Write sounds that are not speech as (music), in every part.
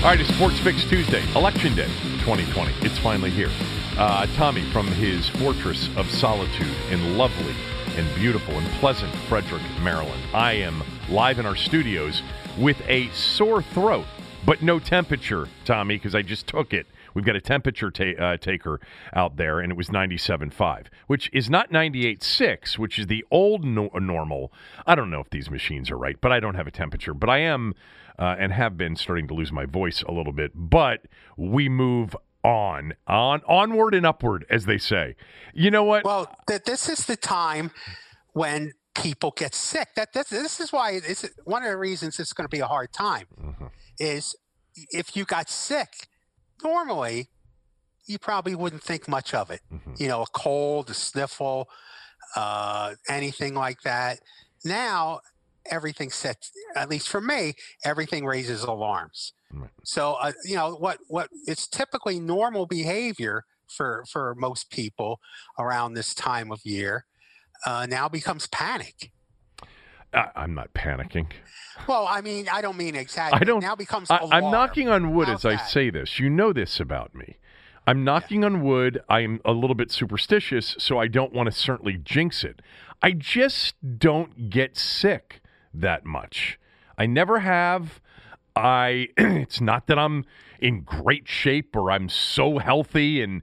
All right, it's Sports Fix Tuesday, Election Day 2020. It's finally here. Uh, Tommy from his fortress of solitude in lovely and beautiful and pleasant Frederick, Maryland. I am live in our studios with a sore throat, but no temperature, Tommy, because I just took it. We've got a temperature ta- uh, taker out there, and it was 97.5, which is not 98.6, which is the old no- normal. I don't know if these machines are right, but I don't have a temperature. But I am uh, and have been starting to lose my voice a little bit. But we move on, on, onward and upward, as they say. You know what? Well, th- this is the time when people get sick. That this, this is why it's one of the reasons it's going to be a hard time. Is if you got sick, normally you probably wouldn't think much of it. You know, a cold, a sniffle, uh, anything like that. Now everything sets, at least for me, everything raises alarms. So uh, you know what what it's typically normal behavior for for most people around this time of year uh, now becomes panic. I, I'm not panicking. Well, I mean, I don't mean exactly. I don't. now becomes. I, I'm knocking on wood How's as I say this. You know this about me. I'm knocking on wood. I'm a little bit superstitious, so I don't want to certainly jinx it. I just don't get sick that much. I never have. I. (clears throat) it's not that I'm in great shape or I'm so healthy, and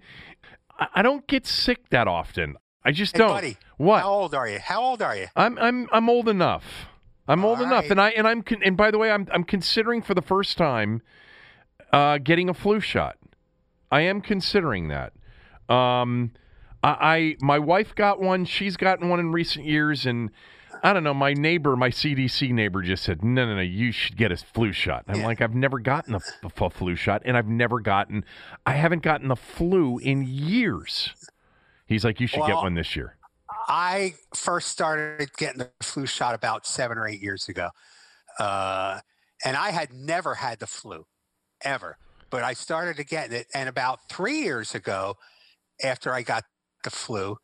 I, I don't get sick that often. I just Hey, don't. buddy, what? How old are you? How old are you? I'm I'm I'm old enough. I'm old All enough, and I and I'm con- and by the way, I'm I'm considering for the first time uh, getting a flu shot. I am considering that. Um, I, I my wife got one. She's gotten one in recent years, and I don't know. My neighbor, my CDC neighbor, just said, "No, no, no. You should get a flu shot." I'm Yeah. like, I've never gotten a, f- a flu shot, and I've never gotten. I haven't gotten the flu in years. He's like, you should get one this year. I first started getting the flu shot about seven or eight years ago, uh, and I had never had the flu, ever. But I started to get it, and about three years ago, after I got the flu,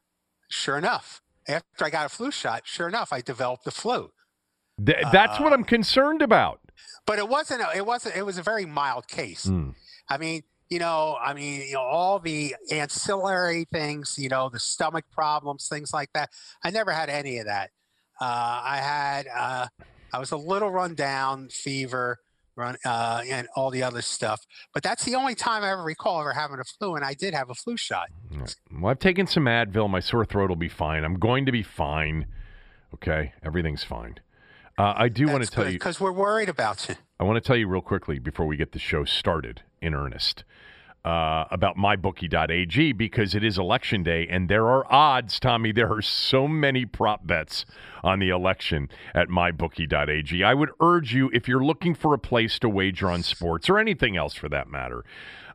sure enough, after I got a flu shot, sure enough, I developed the flu. Th- that's what uh, I'm concerned about. But it wasn't. A, it wasn't. It was a very mild case. Mm. I mean, you know, I mean, you know, all the ancillary things, you know, the stomach problems, things like that. I never had any of that. Uh, I had, uh, I was a little run down, fever, run, uh, and all the other stuff. But that's the only time I ever recall ever having a flu, and I did have a flu shot. Well, I've taken some Advil. My sore throat will be fine. I'm going to be fine. Okay, everything's fine. Uh, I do want to tell you. because we're worried about you. I want to tell you real quickly before we get the show started in earnest uh, about mybookie.ag because it is election day and there are odds, Tommy. There are so many prop bets on the election at mybookie.ag. I would urge you, if you're looking for a place to wager on sports or anything else for that matter,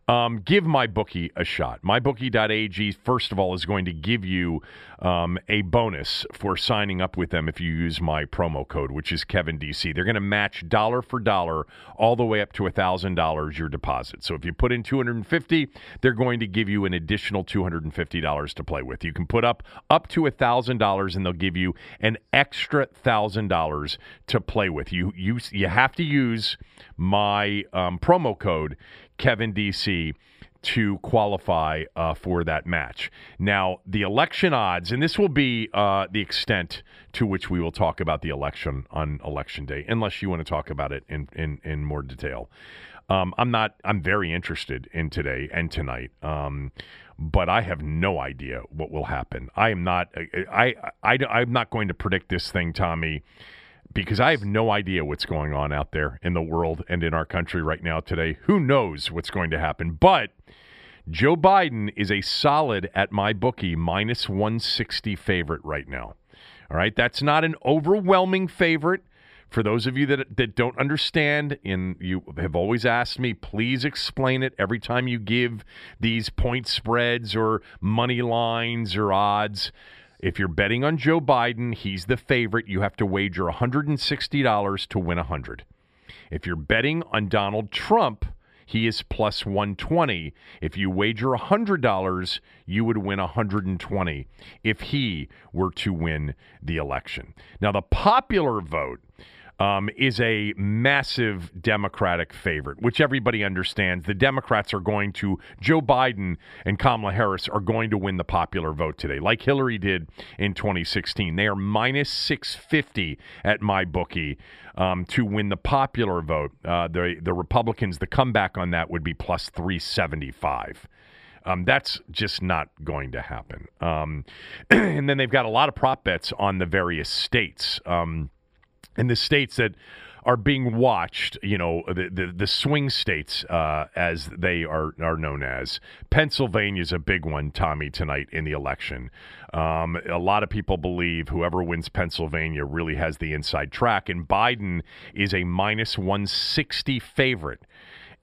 um, give MyBookie a shot. MyBookie.ag, first of all, is going to give you um, a bonus for signing up with them if you use my promo code, which is KevinDC. They're going to match dollar for dollar all the way up to $1,000 your deposit. So if you put in 250 they're going to give you an additional $250 to play with. You can put up up to $1,000 and they'll give you an extra $1,000 to play with. You, you, you have to use my um, promo code Kevin DC to qualify uh, for that match. Now, the election odds, and this will be uh, the extent to which we will talk about the election on election day, unless you want to talk about it in, in, in more detail. Um, I'm not, I'm very interested in today and tonight. Um, but I have no idea what will happen. I am not, I, I, I, I'm not going to predict this thing, Tommy because I have no idea what's going on out there in the world and in our country right now today. Who knows what's going to happen? But Joe Biden is a solid at MyBookie minus 160 favorite right now. All right, that's not an overwhelming favorite. For those of you that, that don't understand, and you have always asked me, please explain it every time you give these point spreads or money lines or odds. If you're betting on Joe Biden, he's the favorite. You have to wager $160 to win 100. If you're betting on Donald Trump, he is plus 120. If you wager $100, you would win 120 if he were to win the election. Now, the popular vote um, is a massive Democratic favorite, which everybody understands. The Democrats are going to, Joe Biden and Kamala Harris are going to win the popular vote today, like Hillary did in 2016. They are minus 650 at MyBookie um, to win the popular vote. Uh, the, the Republicans, the comeback on that would be plus 375. Um, that's just not going to happen. Um, (clears throat) and then they've got a lot of prop bets on the various states. Um, in the states that are being watched, you know, the the, the swing states, uh, as they are are known as. Pennsylvania is a big one, Tommy, tonight in the election. Um, a lot of people believe whoever wins Pennsylvania really has the inside track, and Biden is a minus 160 favorite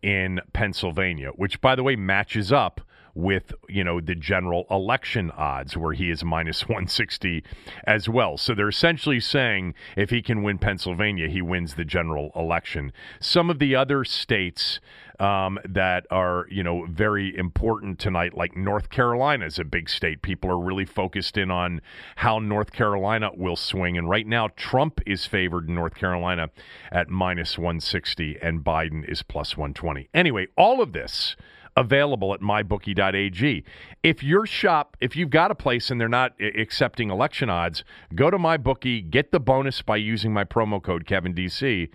in Pennsylvania, which, by the way, matches up with you know the general election odds where he is minus (laughs) 160 as well. So they're essentially saying if he can win pennsylvania he wins the general election. Some of the other states um, that are you know very important tonight like north carolina is a big state. People are really focused in on how north carolina will swing. And right now trump is favored in north carolina at minus 160 and biden is plus 120 anyway all of this available at mybookie.ag. If your shop, if you've got a place and they're not accepting election odds, go to mybookie, get the bonus by using my promo code KevinDC.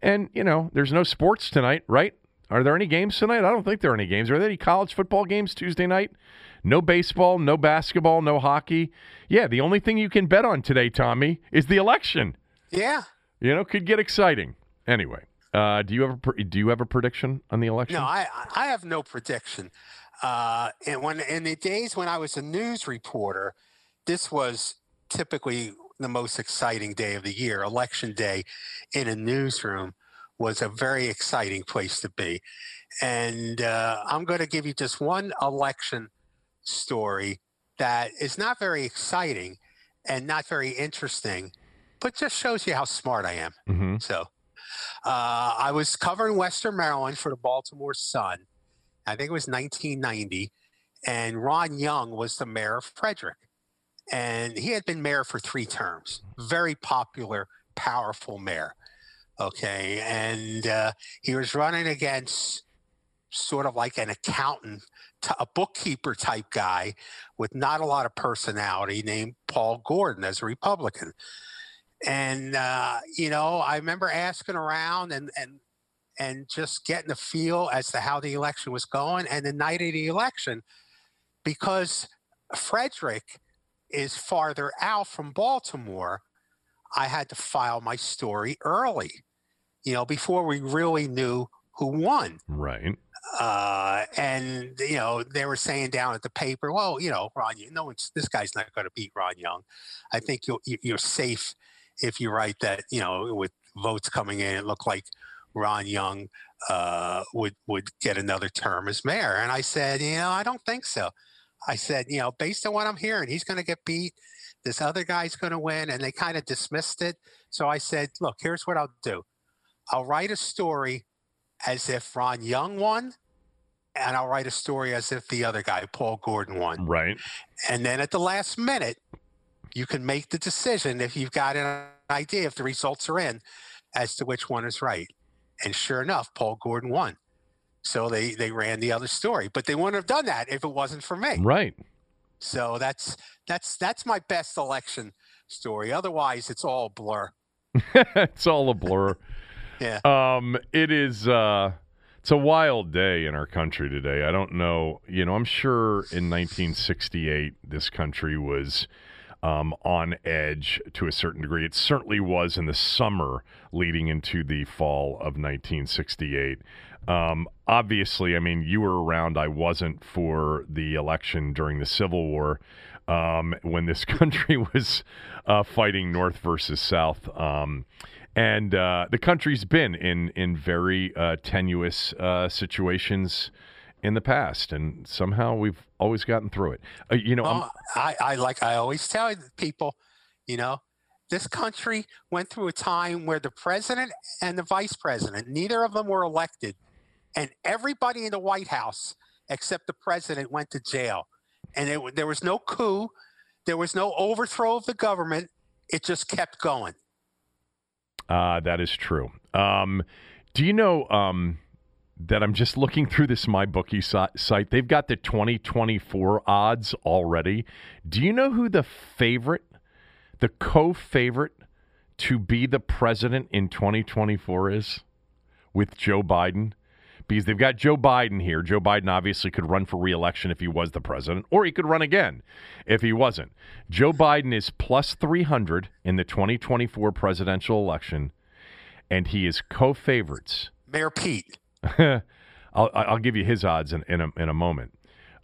And, you know, there's no sports tonight, right? Are there any games tonight? I don't think there are any games. Are there any college football games Tuesday night? No baseball, no basketball, no hockey. Yeah, the only thing you can bet on today, Tommy, is the election. Yeah. You know, could get exciting. Anyway. Uh, do you have a do you have a prediction on the election? No, I I have no prediction. Uh, and when in the days when I was a news reporter, this was typically the most exciting day of the year. Election day in a newsroom was a very exciting place to be. And uh, I'm going to give you just one election story that is not very exciting and not very interesting, but just shows you how smart I am. Mm-hmm. So uh, I was covering Western Maryland for the Baltimore Sun. I think it was 1990. And Ron Young was the mayor of Frederick. And he had been mayor for three terms. Very popular, powerful mayor. Okay. And uh, he was running against sort of like an accountant, a bookkeeper type guy with not a lot of personality named Paul Gordon as a Republican. And uh, you know, I remember asking around and and and just getting a feel as to how the election was going. And the night of the election, because Frederick is farther out from Baltimore, I had to file my story early, you know, before we really knew who won. Right. Uh, and you know they were saying down at the paper, well, you know, Ron, no one's this guy's not going to beat Ron Young. I think you're you're safe if you write that, you know, with votes coming in, it looked like Ron Young uh, would would get another term as mayor. And I said, you know, I don't think so. I said, you know, based on what I'm hearing, he's going to get beat. This other guy's going to win, and they kind of dismissed it. So I said, look, here's what I'll do. I'll write a story as if Ron Young won, and I'll write a story as if the other guy, Paul Gordon, won. Right. And then at the last minute, you can make the decision if you've got an idea if the results are in as to which one is right. And sure enough, Paul Gordon won. So they they ran the other story, but they wouldn't have done that if it wasn't for me. Right. So that's that's that's my best election story. Otherwise, it's all blur. (laughs) it's all a blur. (laughs) yeah. Um, it is. Uh, it's a wild day in our country today. I don't know. You know, I'm sure in 1968 this country was um, on edge to a certain degree. It certainly was in the summer leading into the fall of 1968. Um, obviously, I mean, you were around. I wasn't for the election during the Civil War um, when this (laughs) country was uh, fighting North versus South. Um, and uh, the country's been in in very uh, tenuous uh, situations in the past, and somehow we've always gotten through it. Uh, you know, well, I, I like I always tell people, you know, this country went through a time where the president and the vice president, neither of them were elected, and everybody in the White House except the president went to jail, and it, there was no coup, there was no overthrow of the government. It just kept going. Uh, that is true. Um, do you know um, that I'm just looking through this MyBookie site? They've got the 2024 odds already. Do you know who the favorite, the co favorite to be the president in 2024 is with Joe Biden? Because they've got Joe Biden here. Joe Biden obviously could run for reelection if he was the president, or he could run again if he wasn't. Joe Biden is plus 300 in the 2024 presidential election, and he is co favorites. Mayor Pete. (laughs) I'll, I'll, give you his odds in, in, a, in a moment.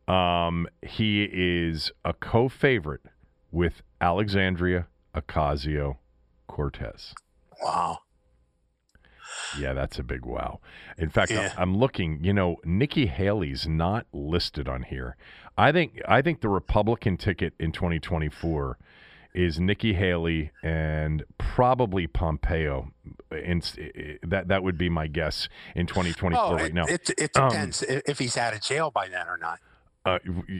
Um, he is a co favorite with Alexandria Ocasio Cortez. Wow. Yeah, that's a big wow. In fact, yeah. I'm looking. You know, Nikki Haley's not listed on here. I think I think the Republican ticket in 2024 is Nikki Haley and probably Pompeo. And that that would be my guess in 2024 oh, right now. It, it depends um, if he's out of jail by then or not. Uh,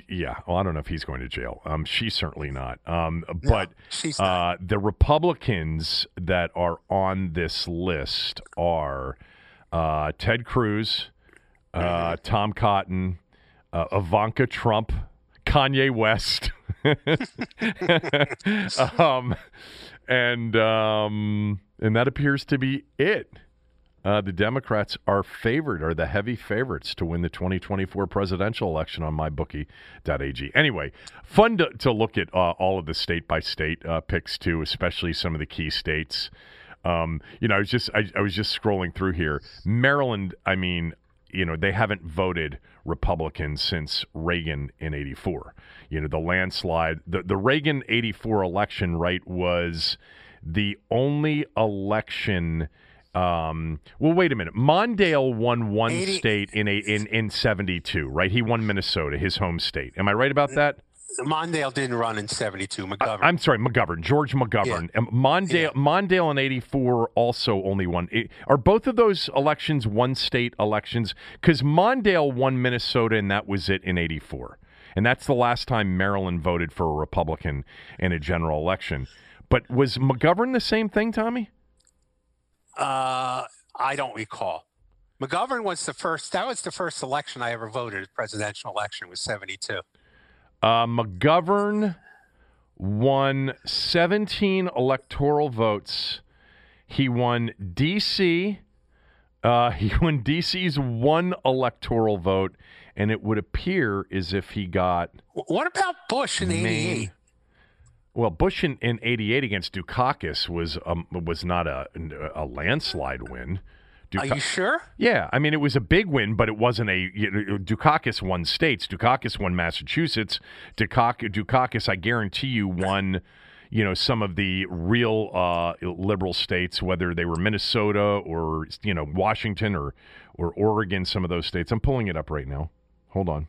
yeah. Well, I don't know if he's going to jail. Um, she's certainly not. Um, but no, uh, the Republicans that are on this list are uh, Ted Cruz, uh, mm-hmm. Tom Cotton, uh, Ivanka Trump, Kanye West, (laughs) (laughs) um, and um, and that appears to be it. Uh, the Democrats are favored, are the heavy favorites to win the 2024 presidential election on mybookie.ag. Anyway, fun to, to look at uh, all of the state by state picks too, especially some of the key states. Um, you know, I was just I, I was just scrolling through here. Maryland, I mean, you know, they haven't voted Republican since Reagan in 84. You know, the landslide, the, the Reagan 84 election, right, was the only election – um, well, wait a minute. Mondale won one 80, state in a in in seventy two, right? He won Minnesota, his home state. Am I right about that? Mondale didn't run in seventy two. McGovern. I, am sorry, McGovern, George McGovern. Yeah. Mondale, yeah. Mondale in eighty four also only won. Are both of those elections one state elections? Because Mondale won Minnesota, and that was it in eighty four, and that's the last time Maryland voted for a Republican in a general election. But was McGovern the same thing, Tommy? Uh, I don't recall. McGovern was the first. That was the first election I ever voted. Presidential election was seventy two. Uh, McGovern won seventeen electoral votes. He won D.C. Uh, (laughs) he won D.C.'s one electoral vote, and it would appear as if he got. What about Bush in '88? Well, Bush in, in '88 against Dukakis was um, was not a a landslide win. Are you sure? Yeah, I mean it was a big win, but it wasn't a. You know, Dukakis won states. Dukakis won Massachusetts. Dukakis, Dukakis, I guarantee you, won. you know, some of the real uh, liberal states, whether they were Minnesota or you know Washington or or Oregon, some of those states. I'm pulling it up right now. Hold on.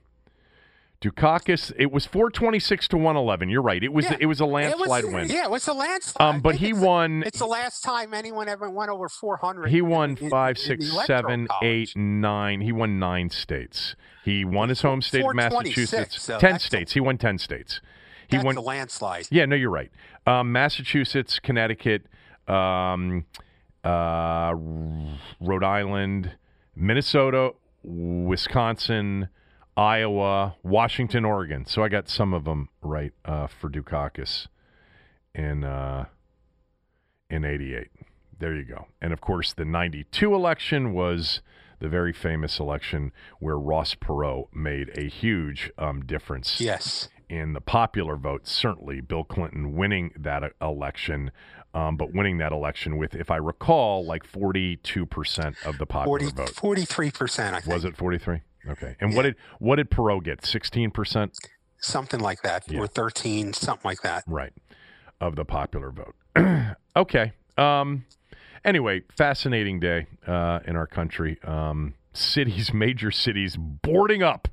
Dukakis, it was 426 to 111. You're right. It was Yeah, it was a It was- landslide win. Yeah, it was a landslide. Um, but he it's- won. It's the last time anyone ever won over 400. He won in- five, in six, the electoral seven, college. eight, nine. He won nine states. He won his home state of Massachusetts. so ten that's a- states. He won ten states. He won. a landslide. Yeah, no, you're right. Um, Massachusetts, Connecticut, um, uh, Rhode Island, Minnesota, Wisconsin, Iowa, Washington, Oregon. So I got some of them right uh, for Dukakis in uh, in '88. There you go. And of course, the '92 election was the very famous election where Ross Perot made a huge um, difference Yes. in the popular vote, certainly Bill Clinton winning that uh, election, um, but winning that election with, if I recall, like 42% of the popular 40, vote. 43%, I think. Was it 43? Okay. And what did what did Perot get? 16%? Something like that. Yeah. Or 13, something like that. Right. Of the popular vote. (clears throat) okay. Um anyway, fascinating day uh in our country. Um cities, (laughs) major cities boarding up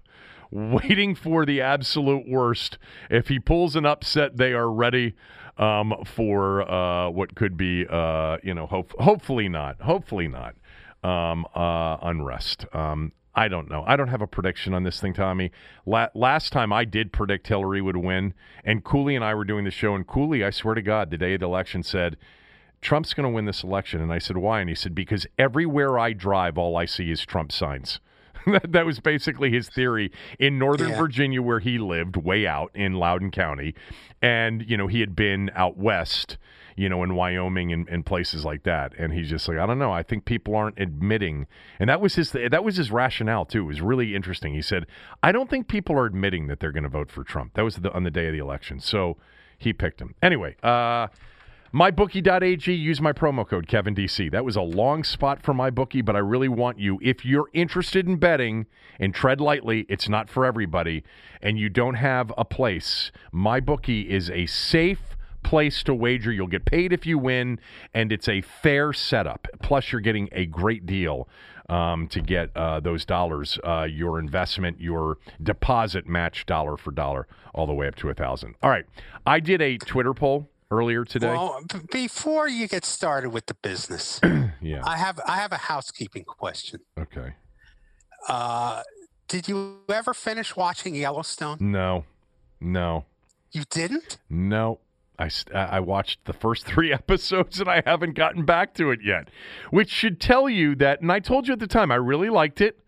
waiting for the absolute worst. If he pulls an upset, they are ready um, for uh, what could be, uh, you know, hope, hopefully not, hopefully not, um, uh, unrest. Um, I don't know. I don't have a prediction on this thing, Tommy. La- last time I did predict Hillary would win, and Cooley and I were doing the show, and Cooley, I swear to God, the day of the election said, Trump's going to win this election. And I said, why? And he said, because everywhere I drive, all I see is Trump signs. (laughs) that, that was basically his theory in Northern Yeah. Virginia, where he lived, way out in Loudoun County. And, you know, he had been out west, you know, in Wyoming and, and places like that. And he's just like, I don't know. I think people aren't admitting. And that was his that was his rationale, too. It was really interesting. He said, I don't think people are admitting that they're going to vote for Trump. That was the, on the day of the election. So he picked him. Anyway, uh, MyBookie.ag, use my promo code KevinDC. That was a long spot for MyBookie, but I really want you, if you're interested in betting and tread lightly, it's not for everybody, and you don't have a place, MyBookie is a safe place to wager. You'll get paid if you win, and it's a fair setup. Plus, you're getting a great deal um, to get uh, those dollars, uh, your investment, your deposit match dollar for dollar, all the way up to a thousand. All right, I did a Twitter poll earlier today. Well, b- before you get started with the business, (clears throat) yeah. I have I have a housekeeping question. Okay. Uh, did you ever finish watching Yellowstone? No. No. You didn't? No. I, I uh, I watched the first (laughs) three episodes and I haven't gotten back to it yet, which should tell you that. And I told you at the time I really liked it,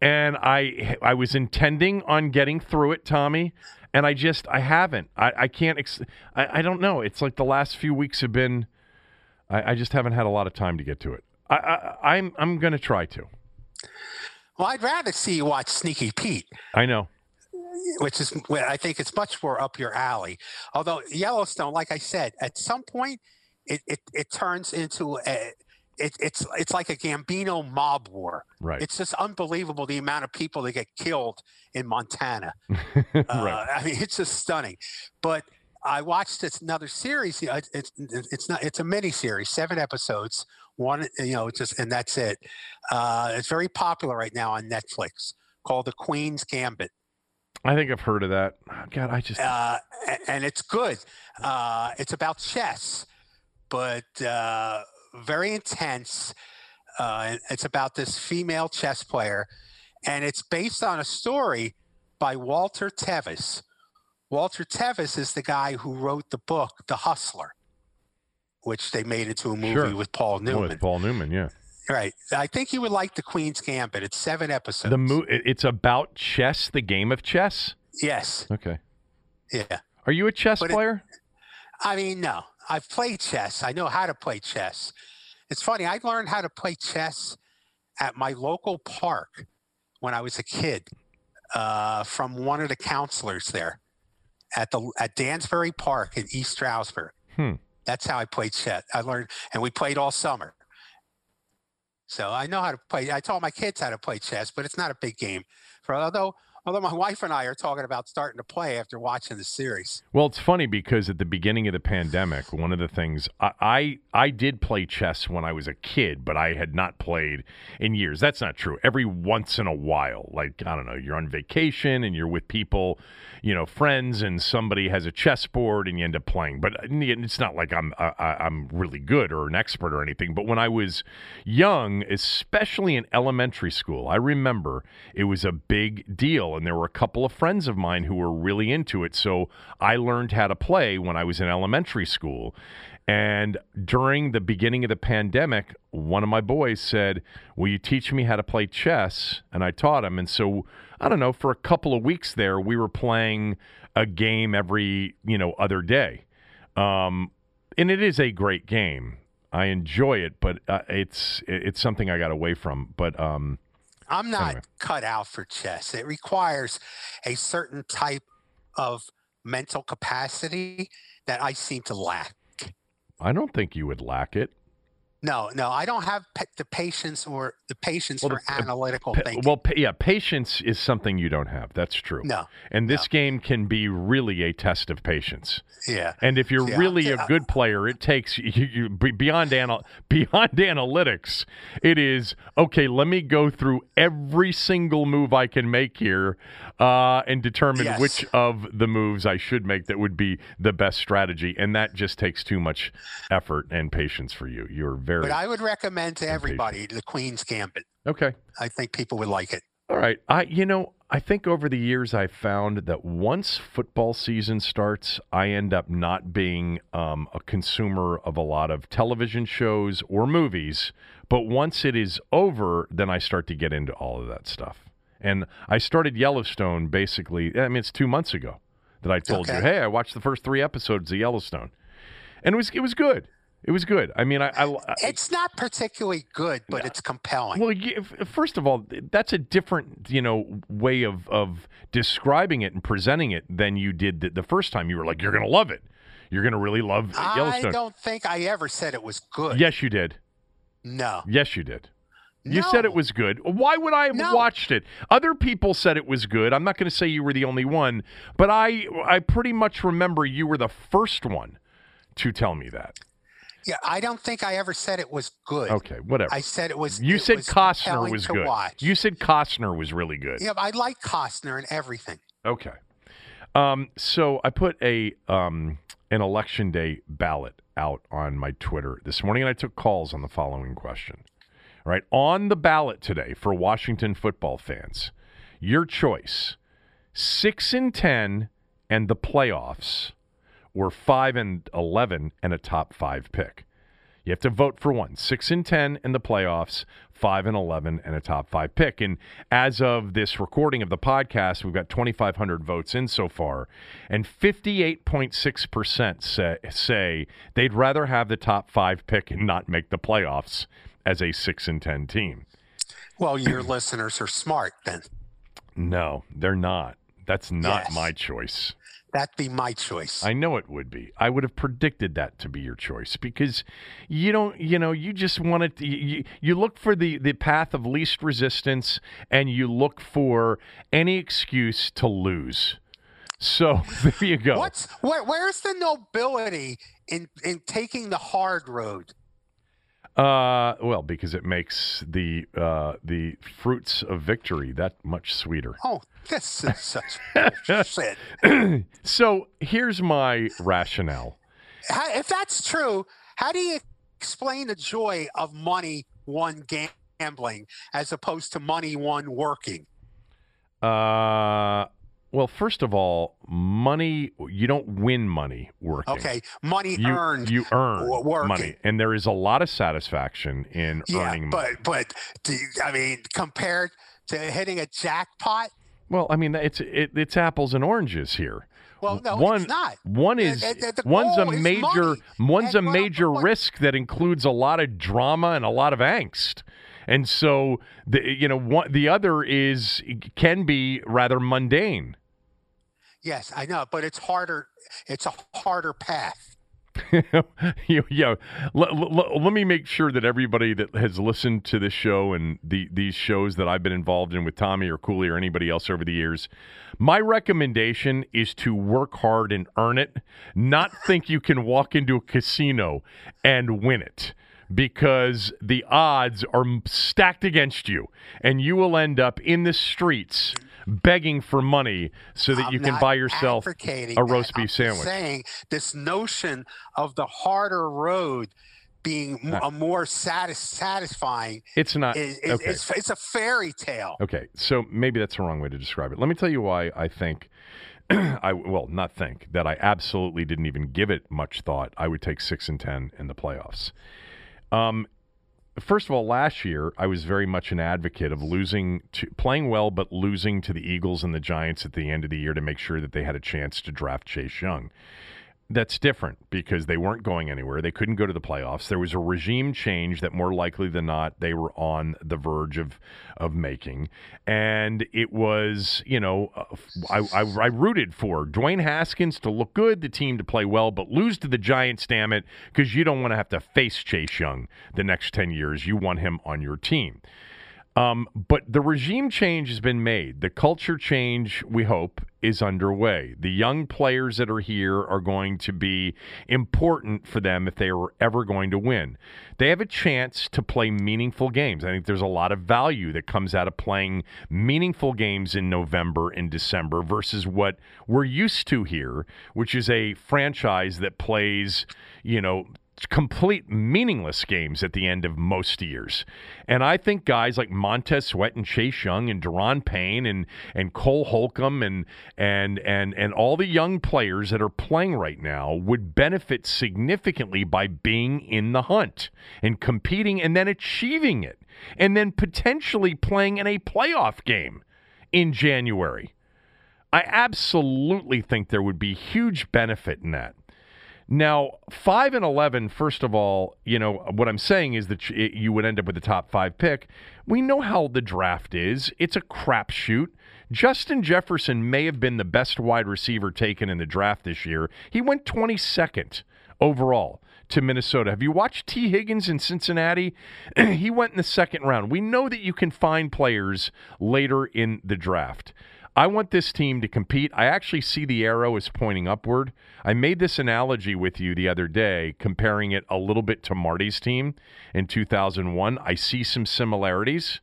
and I I was intending on getting through it, Tommy, and I just I haven't. I I can't. Ex- I I don't know. It's like the last few weeks have been. I, I just haven't had a lot of time to get to it. I, I I'm I'm gonna try to. Well, I'd rather see you watch Sneaky Pete, I know. Which is I think it's much more up your alley. Although Yellowstone, like I said, at some point it it, it turns into a it, it's it's like a Gambino mob war. Right. It's just unbelievable the amount of people that get killed in Montana. (laughs) right. Uh, I mean, it's just stunning. But I watched this another series. It's it's, it's not it's a mini series, seven episodes. One, you know, just and that's it. Uh, it's very popular right now on Netflix, called The Queen's Gambit, I think I've heard of that. God, I just uh, and it's good. Uh, it's about chess, but uh, very intense. Uh, it's about this female chess player, and it's based on a story by Walter Tevis. Walter Tevis is the guy who wrote the book The Hustler, which they made into a movie Sure. with Paul Newman. it's Paul Newman, yeah. Right. I think you would like The Queen's Gambit. It's seven episodes. The mo- It's about chess, the game of chess. yes. Okay. Yeah. Are you a chess But it- player? I mean, no. I've played chess. I know how to play chess. It's funny. I learned how to play chess at my local park when I was a kid uh, from one of the counselors there at the at Dansbury Park in East Stroudsburg. Hmm. That's how I played chess. I learned, and we played all summer. So I know how to play. I taught my kids how to play chess, but it's not a big game. For although Although my wife and I are talking about starting to play after watching the series. Well, it's funny because at the beginning of the pandemic, one of the things I, I I did play chess when I was a kid, but I had not played in years. That's not true. Every once in a while, like I don't know, you're on vacation and you're with people, you know, friends, and somebody has a chessboard and you end up playing. But uh, it's not like I'm I, I'm really good or an expert or anything. But when I was young, especially in elementary school, I remember it was a big deal and there were a couple of friends of mine who were really into it. So I learned how to play when I was in elementary school. And during the beginning of the pandemic, one of my boys said, Will you teach me how to play chess? And I taught him. And so, I don't know, for a couple of weeks there, we were playing a game every, you know, other day. Um, and it is a great game. I enjoy it, but uh, it's it's something I got away from. But um, I'm not anyway. cut out for chess. It requires a certain type of mental capacity that I seem to lack. I don't think you would lack it. No, no, I don't have the patience or the patience well, for the, analytical pa- thinking. Well, pa- yeah, patience is something you don't have. That's true. No, and this no. game can be really a test of patience. Yeah, and if you're yeah. really a good player, it takes (laughs) you, you beyond anal- (laughs) beyond analytics. It is okay. Let me go through every single move I can make here, uh, and determine yes. which of the moves I should make that would be the best strategy. And that just takes too much effort and patience for you. You're very very. But I would recommend to everybody the Queen's Gambit. Okay. I think people would like it. All right. I you know, I think over the years I've found that once football season starts, I end up not being um, a consumer of a lot of television shows or movies. But once it is over, then I start to get into all of that stuff. And I started Yellowstone basically, I mean, it's two months ago that I told okay. you, hey, I watched the first three episodes of Yellowstone. And it was, it was good. It was good. I mean, I, I, I it's not particularly good, but it's compelling. Well, first of all, that's a different, you know, way of of describing it and presenting it than you did the, the first time. You were like, "You're going to love it. You're going to really love Yellowstone." I don't think I ever said it was good. Yes, you did. No. Yes, you did. No. You said it was good. Why would I have no. watched it? Other people said it was good. I'm not going to say you were the only one, but I I pretty much remember you were the first one to tell me that. Yeah, I don't think I ever said it was good. Okay, whatever. I said it was. You it said was Costner was good. Watch. You said Costner was really good. Yeah, I like Costner and everything. Okay. Um, so I put a um, an election day ballot out on my Twitter this morning, and I took calls on the following question. All right, on the ballot today for Washington football fans, your choice: six and ten and the playoffs were 5 and 11 and a top 5 pick. You have to vote for one. 6 and 10 in the playoffs, 5 and 11 and a top 5 pick. And as of this recording of the podcast, we've got 2500 votes in so far, and 58.6% say, say they'd rather have the top 5 pick and not make the playoffs as a 6 and 10 team. Well, your listeners are smart then. No, they're not. That's not Yes. my choice. That'd be my choice. I know it would be. I would have predicted that to be your choice because you don't, you know, you just want it. To, you, you look for the the path of least resistance, and you look for any excuse to lose. So (laughs) there you go. What's where, where's the nobility in in taking the hard road? Uh, well, because it makes the uh, the fruits of victory that much sweeter. Oh, (laughs) this is such bullshit. (clears throat) So here's my rationale. If that's true, how do you explain the joy of money won gambling as opposed to money won working? Uh, well, first of all, money you don't win money working. Okay, money You, earned. you earn working. money, and there is a lot of satisfaction in yeah, earning money. but but you- I mean, compared to hitting a jackpot, Well, I mean, it's it, it's apples and oranges here. well, no, one, it's not. One is one's a major one's a And what- major risk that includes a lot of drama and a lot of angst. And so the you know one, the other is can be rather mundane. Yes, I know, but it's harder. It's a harder path. (laughs) yeah, let, let, let, me make sure that everybody that has listened to this show and the these shows that I've been involved in with Tommy or Cooley or anybody else over the years, my recommendation is to work hard and earn it, not think you can walk into a casino and win it because the odds are stacked against you and you will end up in the streets begging for money so that I'm you can buy yourself a roast beef sandwich. Saying this notion of the harder road being a more satis- satisfying. It's not. Is, is, okay. it's, it's a fairy tale. Okay, so maybe that's the wrong way to describe it. Let me tell you why I think. (clears throat) I well, not think that I absolutely didn't even give it much thought. I would take six and ten in the playoffs. Um, first of all, last year I was very much an advocate of losing to playing well, but losing to the Eagles and the Giants at the end of the year to make sure that they had a chance to draft Chase Young that's different because they weren't going anywhere. They couldn't go to the playoffs. There was a regime change that more likely than not they were on the verge of of making, and it was you know uh, I, I, I rooted for Dwayne Haskins to look good, the team to play well, but lose to the Giants. Damn it, because you don't want to have to face Chase Young the next ten years. You want him on your team. Um, but the regime change has been made. The culture change, we hope, is underway. The young players that are here are going to be important for them if they are ever going to win. They have a chance to play meaningful games. I think there's a lot of value that comes out of playing meaningful games in November and December versus what we're used to here, which is a franchise that plays, you know, complete meaningless games at the end of most years. And I think guys like Montez Sweat and Chase Young and Daron Payne and and Cole Holcomb and and and and all the young players that are playing right now would benefit significantly by being in the hunt and competing and then achieving it and then potentially playing in a playoff game in January. I absolutely think there would be huge benefit in that. Now, 5 and 11, first of all, you know, what I'm saying is that you would end up with the top five pick. We know how the draft is, it's a crapshoot. Justin Jefferson may have been the best wide receiver taken in the draft this year. He went 22nd overall to Minnesota. Have you watched Tee Higgins in Cincinnati? (clears throat) he went in the second round. We know that you can find players later in the draft. I want this team to compete. I actually see the arrow is pointing upward. I made this analogy with you the other day, comparing it a little bit to Marty's team in 2001. I see some similarities,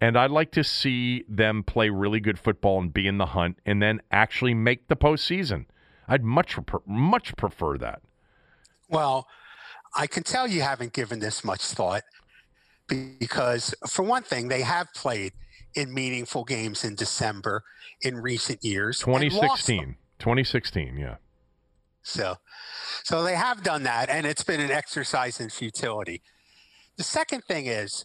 and I'd like to see them play really good football and be in the hunt and then actually make the postseason. I'd much, much prefer that. Well, I can tell you haven't given this much thought because, for one thing, they have played in meaningful games in December in recent years. 2016. 2016, yeah. So, so they have done that, and it's been an exercise in futility. The second thing is,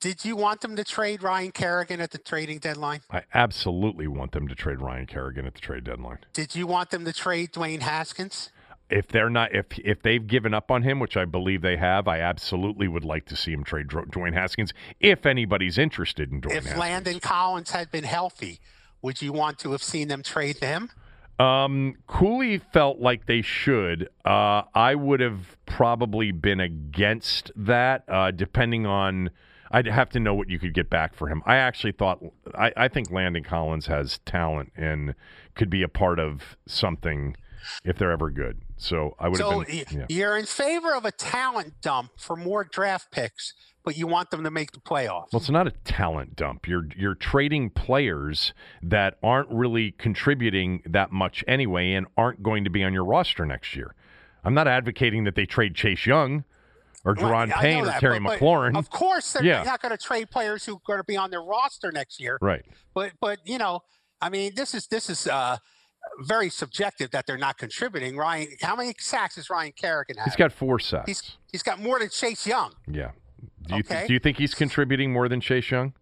did you want them to trade Ryan Kerrigan at the trading deadline? I absolutely want them to trade Ryan Kerrigan at the trade deadline. Did you want them to trade Dwayne Haskins? If they're not if if they've given up on him, which I believe they have, I absolutely would like to see him trade Dwayne Haskins if anybody's interested in Dwayne. If Haskins. Landon Collins had been healthy, would you want to have seen them trade him? Um, Cooley felt like they should. Uh, I would have probably been against that, uh, depending on. I'd have to know what you could get back for him. I actually thought I, I think Landon Collins has talent and could be a part of something if they're ever good. So I would so have been. Yeah. You're in favor of a talent dump for more draft picks, but you want them to make the playoffs. Well, it's not a talent dump. You're you're trading players that aren't really contributing that much anyway, and aren't going to be on your roster next year. I'm not advocating that they trade Chase Young or well, Payne or Terry but, McLaurin. But of course, they're yeah. not going to trade players who are going to be on their roster next year. Right. But but you know, I mean, this is this is. uh very subjective that they're not contributing. Ryan, how many sacks does Ryan Kerrigan have? He's got four sacks. He's, he's got more than Chase Young. Yeah. Do you, okay. th- do you think he's contributing more than Chase Young?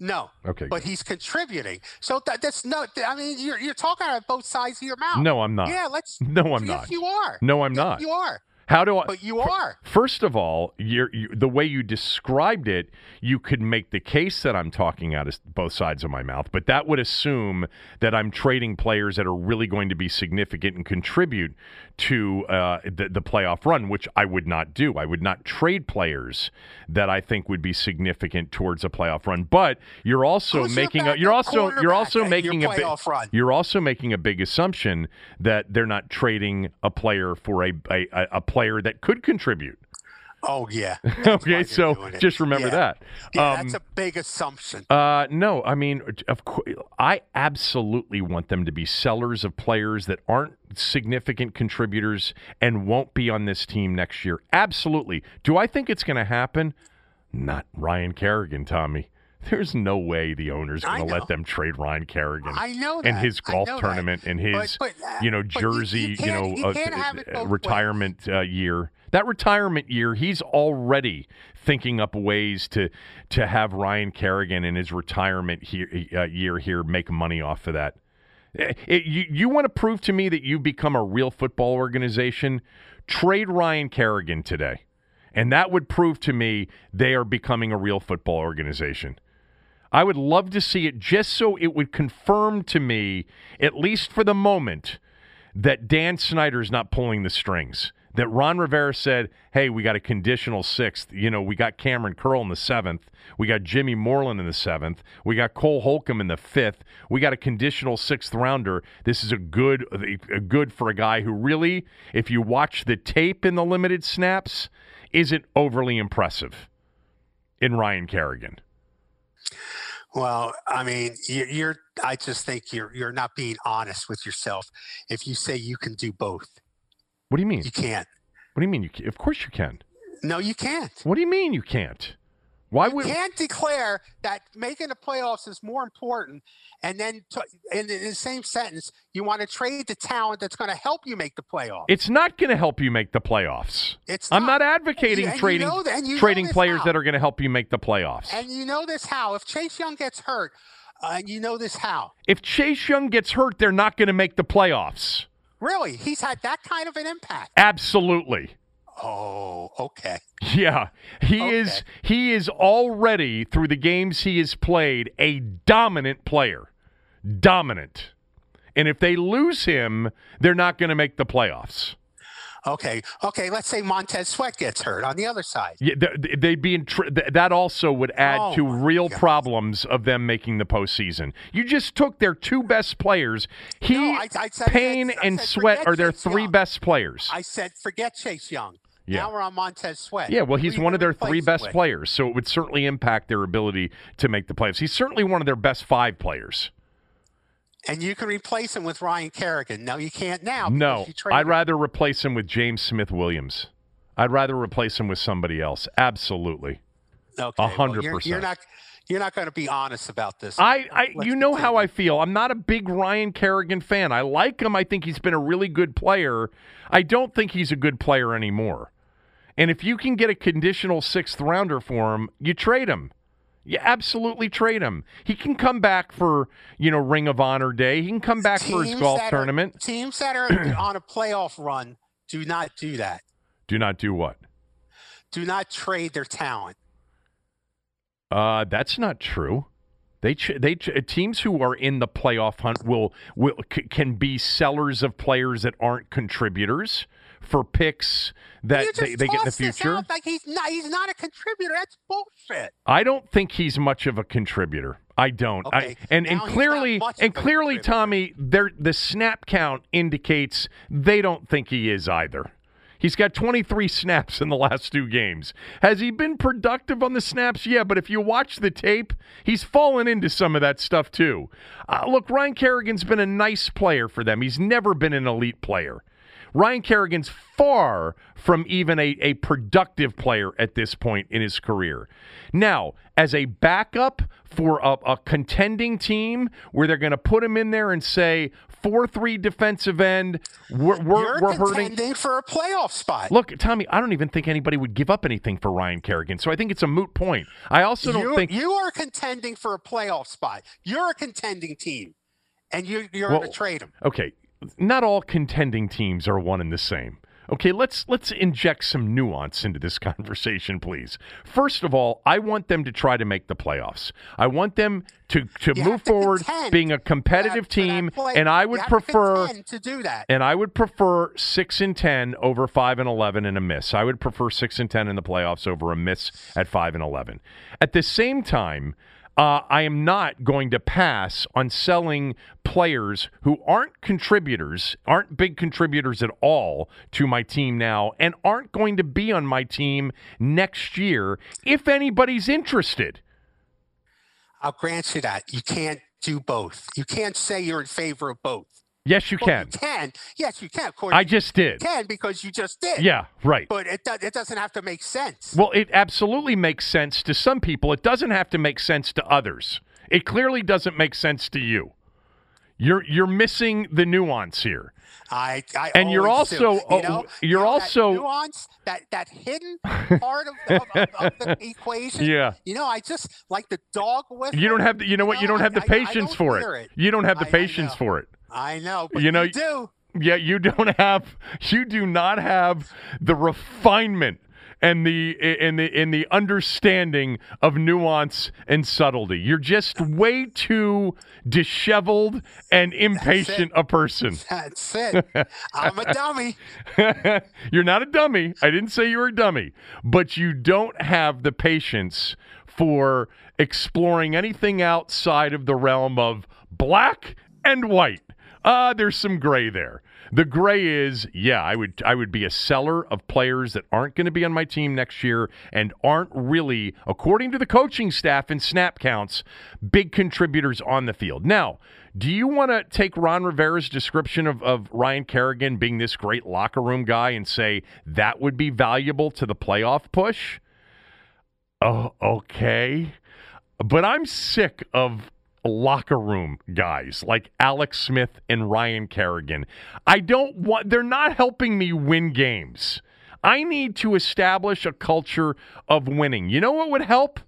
No. Okay. But good. he's contributing. So that, that's no. I mean, you're you're talking out of both sides of your mouth. No, I'm not. Yeah, let's. (laughs) No, I'm yes, not. You are. No, I'm not. You are. How do I? But you are. First of all, you're, you, the way you described it, you could make the case that I'm talking out of both sides of my mouth, but that would assume that I'm trading players that are really going to be significant and contribute to uh, the, the playoff run, which I would not do. I would not trade players that I think would be significant towards a playoff run. But you're also Who's making a, you're also you're also making a big run? you're also making a big assumption that they're not trading a player for a a, a player that could contribute. Oh yeah. (laughs) Okay, so just remember Yeah. that. Yeah, Um, that's a big assumption. uh, no, I mean, of course, I absolutely want them to be sellers of players that aren't significant contributors and won't be on this team next year. Absolutely. Do I think it's going to happen? Not Ryan Kerrigan, Tommy. There's no way the owner's going to let them trade Ryan Kerrigan I know and his golf know that. tournament and his, But- but, uh, you know, but you- you jersey, you, know, you can't have it uh, retirement uh, year. That retirement year, he's already thinking up ways to to have Ryan Kerrigan in his retirement here, uh, year here make money off of that. Eh, it- you you want to prove to me that you've become a real football organization? Trade Ryan Kerrigan today, and that would prove to me they are becoming a real football organization. I would love to see it just so it would confirm to me, at least for the moment, that Dan Snyder is not pulling the strings. That Ron Rivera said, hey, we got a conditional sixth. You know, we got Kamren Curl in the seventh. We got Jimmy Moreland in the seventh. We got Cole Holcomb in the fifth. We got a conditional sixth rounder. This is a good, a good for a guy who really, if you watch the tape in the limited snaps, isn't overly impressive in Ryan Kerrigan. Well, I mean, you- you're. I just think you're you're not being honest with yourself if you say you can do both. What do you mean? You can't. What do you mean? You can? Of course you can. No, you can't. What do you mean you can't? Why You can't declare that making the playoffs is more important, and then to, in, the- in the same sentence, you want to trade the talent that's going to help you make the playoffs. It's not going to help you make the playoffs. It's I'm not not. advocating And you trading and you know trading players how. that are going to help you make the playoffs. And you know this how if Chase Young gets hurt, uh, you know this how. if Chase Young gets hurt, they're not going to make the playoffs. Really, he's had that kind of an impact. Absolutely. Oh, okay. Yeah, he Okay. is he is already through the games he has played a dominant player. Dominant. And if they lose him, they're not going to make the playoffs. Okay, okay. Let's say Montez Sweat gets hurt on the other side. Yeah, th- they'd be in tr- th- that also would add Oh, to real God. problems of them making the postseason. You just took their two best players. He, No, I- I said- Payne, I and said Sweat are their Chase three Young. best players. I said forget Chase Young. Yeah. Now we're on Montez Sweat. yeah, well, he's you one of their three best with? players, so it would certainly impact their ability to make the playoffs. He's certainly one of their best five players. And you can replace him with Ryan Kerrigan. No, you can't now. No, because you traded I'd rather replace him with James Smith Williams. I'd rather replace him with somebody else. Absolutely. Okay, a well, hundred you're- You're percent. not. You're not going to be honest about this. I, I Let's you know how. I feel. I'm not a big Ryan Kerrigan fan. I like him. I think he's been a really good player. I don't think he's a good player anymore. And if you can get a conditional sixth rounder for him, you trade him. You absolutely trade him. He can come back for, you know, Ring of Honor Day. He can come back for his golf are- tournament. teams that are (clears throat) on a playoff run do not do that. Do not do what? Do not trade their talent. Uh, that's not true. They they teams who are in the playoff hunt will will c- can be sellers of players that aren't contributors for picks that they, they get in the future. like he's not. He's not a contributor. That's bullshit. I don't think he's much of a contributor. I don't. I, Okay, and and not clearly and clearly. Tommy, the snap count indicates they don't think he is either. He's got 23 snaps in the last two games. Has he been productive on the snaps? Yeah, but if you watch the tape, he's fallen into some of that stuff too. Uh, look, Ryan Kerrigan's been a nice player for them. He's never been an elite player. Ryan Kerrigan's far from even a, a productive player at this point in his career. Now, as a backup for a, a contending team where they're going to put him in there and say, 4 3 defensive end, we're, we're, You're we're hurting. for a playoff spot. Look, Tommy, I don't even think anybody would give up anything for Ryan Kerrigan, so I think it's a moot point. I also don't you, think. you are contending for a playoff spot. You're a contending team, and you, you're Well, going to trade him. Okay, not all contending teams are one and the same. Okay, let's let's inject some nuance into this (laughs) conversation, please. First of all, I want them to try to make the playoffs. I want them to to You move to forward, being a competitive team, and I would have to prefer to do that. and I would prefer six and ten over five and eleven and a miss. I would prefer six and ten in the playoffs over a miss at five and eleven. At the same time, uh, I am not going to pass on selling players who aren't contributors, aren't big contributors at all to my team now, and aren't going to be on my team next year if anybody's interested. I'll grant you that. You can't do both. You can't say you're in favor of both. Yes, you Well, can. You can. Yes, you can. Of course, I just did. can because you just did. Yeah, right. But it, do, it doesn't have to make sense. Well, it absolutely makes sense to some people. It doesn't have to make sense to others. It clearly doesn't make sense to you. You're you're missing the nuance here. I, I And you're do. also- you oh, know, you're you know, also- that nuance that that hidden (laughs) part of, of, of, of the equation. Yeah. You know, I just like the dog whistle. You don't have the, you know what? You don't have the patience for it. You don't have the patience for it. I know, but You you, know, do. Yeah, you don't have you do not have the refinement and the and the in the understanding of nuance and subtlety. You're just way too disheveled and impatient a person. That's it. (laughs) I'm a dummy. (laughs) You're not a dummy. I didn't say you were a dummy, but you don't have the patience for exploring anything outside of the realm of black and white. Uh, there's some gray there. The gray is, yeah, I would I would be a seller of players that aren't going to be on my team next year and aren't really, according to the coaching staff and snap counts, big contributors on the field. Now, do you want to take Ron Rivera's description of, of Ryan Kerrigan being this great locker room guy and say that would be valuable to the playoff push? Oh, okay. But I'm sick of locker room guys like Alex Smith and Ryan Kerrigan. I don't want, they're not helping me win games. I need to establish a culture of winning. You know what would help?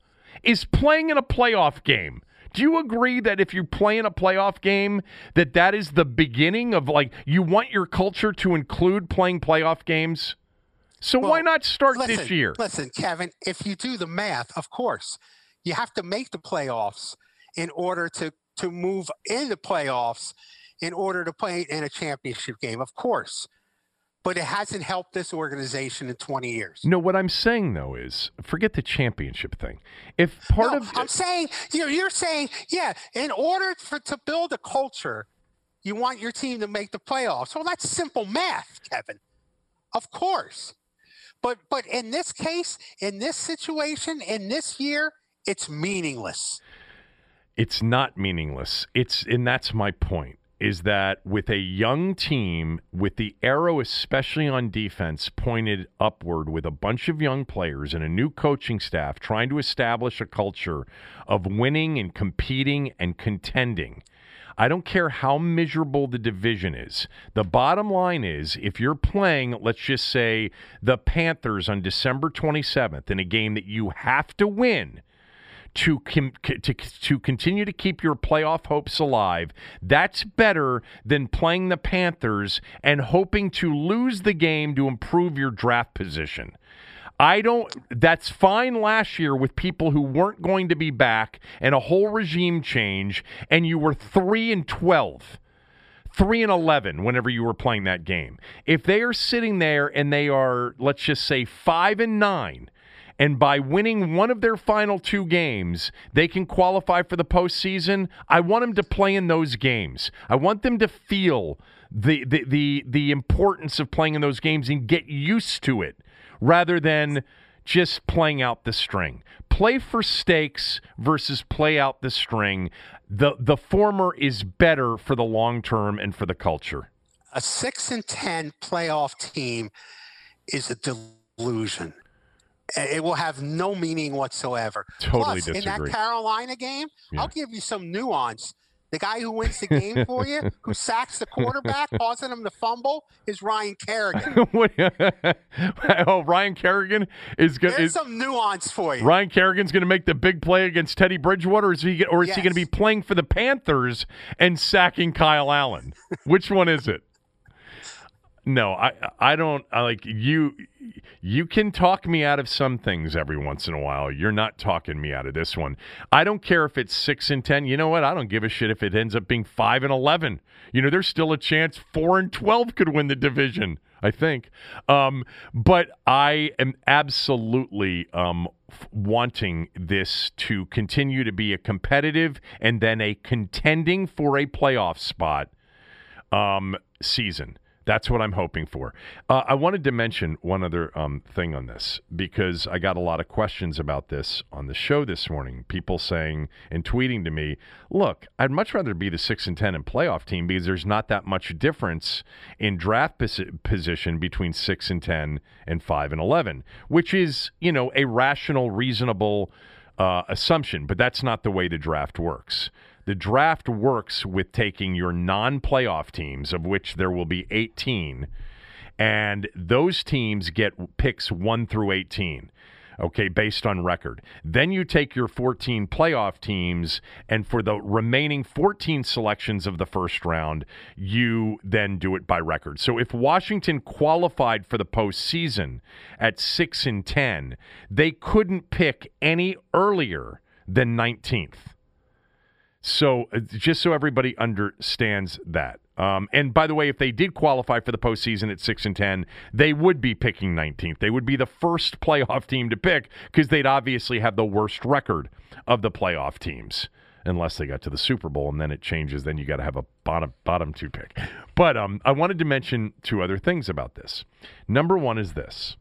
Is playing in a playoff game. Do you agree that if you play in a playoff game, that that is the beginning of like you want your culture to include playing playoff games? So why not start listen, this year? Listen, Kevin, if you do the math, of course, you have to make the playoffs in order to to move in the playoffs in order to play in a championship game, of course. But it hasn't helped this organization in 20 years. No, what I'm saying though is forget the championship thing. If part no, of I'm saying you're, you're saying, yeah, in order for to build a culture, you want your team to make the playoffs. Well, that's simple math, Kevin. Of course. But but in this case, in this situation, in this year, it's meaningless. It's not meaningless. It's and that's my point is that with a young team with the arrow especially on defense pointed upward with a bunch of young players and a new coaching staff trying to establish a culture of winning and competing and contending. I don't care how miserable the division is. The bottom line is if you're playing, let's just say, the Panthers on December 27th in a game that you have to win, to com- to to continue to keep your playoff hopes alive. That's better than playing the Panthers and hoping to lose the game to improve your draft position. I don't that's fine last year with people who weren't going to be back and a whole regime change and you were 3 and 12. 3 and 11 whenever you were playing that game. If they are sitting there and they are let's just say 5 and 9 and by winning one of their final two games, they can qualify for the postseason. I want them to play in those games. I want them to feel the the the, the importance of playing in those games and get used to it, rather than just playing out the string. Play for stakes versus play out the string. The the former is better for the long term and for the culture. A six and ten playoff team is a delusion. It will have no meaning whatsoever. Totally Plus, in that Carolina game, Yeah. I'll give you some nuance. The guy who wins the game for you, (laughs) who sacks the quarterback, causing him to fumble, is Ryan Kerrigan. (laughs) (laughs) Oh, Ryan Kerrigan is going. There's Is, some nuance for you. Ryan Kerrigan's going to make the big play against Teddy Bridgewater, or is he, or is he going to be playing for the Panthers and sacking Kyle Allen? Which one is it? No, I I don't I like you you can talk me out of some things every once in a while. You're not talking me out of this one. I don't care if it's 6 and 10. You know what? I don't give a shit if it ends up being 5 and 11. You know, there's still a chance 4 and 12 could win the division, I think. Um, but I am absolutely um, wanting this to continue to be a competitive and then a contending for a playoff spot um, season. That's what I'm hoping for. Uh, I wanted to mention one other um, thing on this because I got a lot of questions about this on the show this morning. People saying and tweeting to me, "Look, I'd much rather be the six and ten and playoff team because there's not that much difference in draft posi- position between six and ten and five and eleven, which is you know a rational, reasonable." Uh, assumption, but that's not the way the draft works. The draft works with taking your non playoff teams, of which there will be 18, and those teams get picks 1 through 18 okay, based on record. Then you take your 14 playoff teams, and for the remaining 14 selections of the first round, you then do it by record. So if Washington qualified for the postseason at 6 and 10, they couldn't pick any earlier than 19th. So uh, just so everybody understands that. Um, and by the way, if they did qualify for the postseason at six and ten, they would be picking 19th. They would be the first playoff team to pick because they'd obviously have the worst record of the playoff teams, unless they got to the Super Bowl, and then it changes. Then you got to have a bottom bottom two pick. But um, I wanted to mention two other things about this. Number one is this: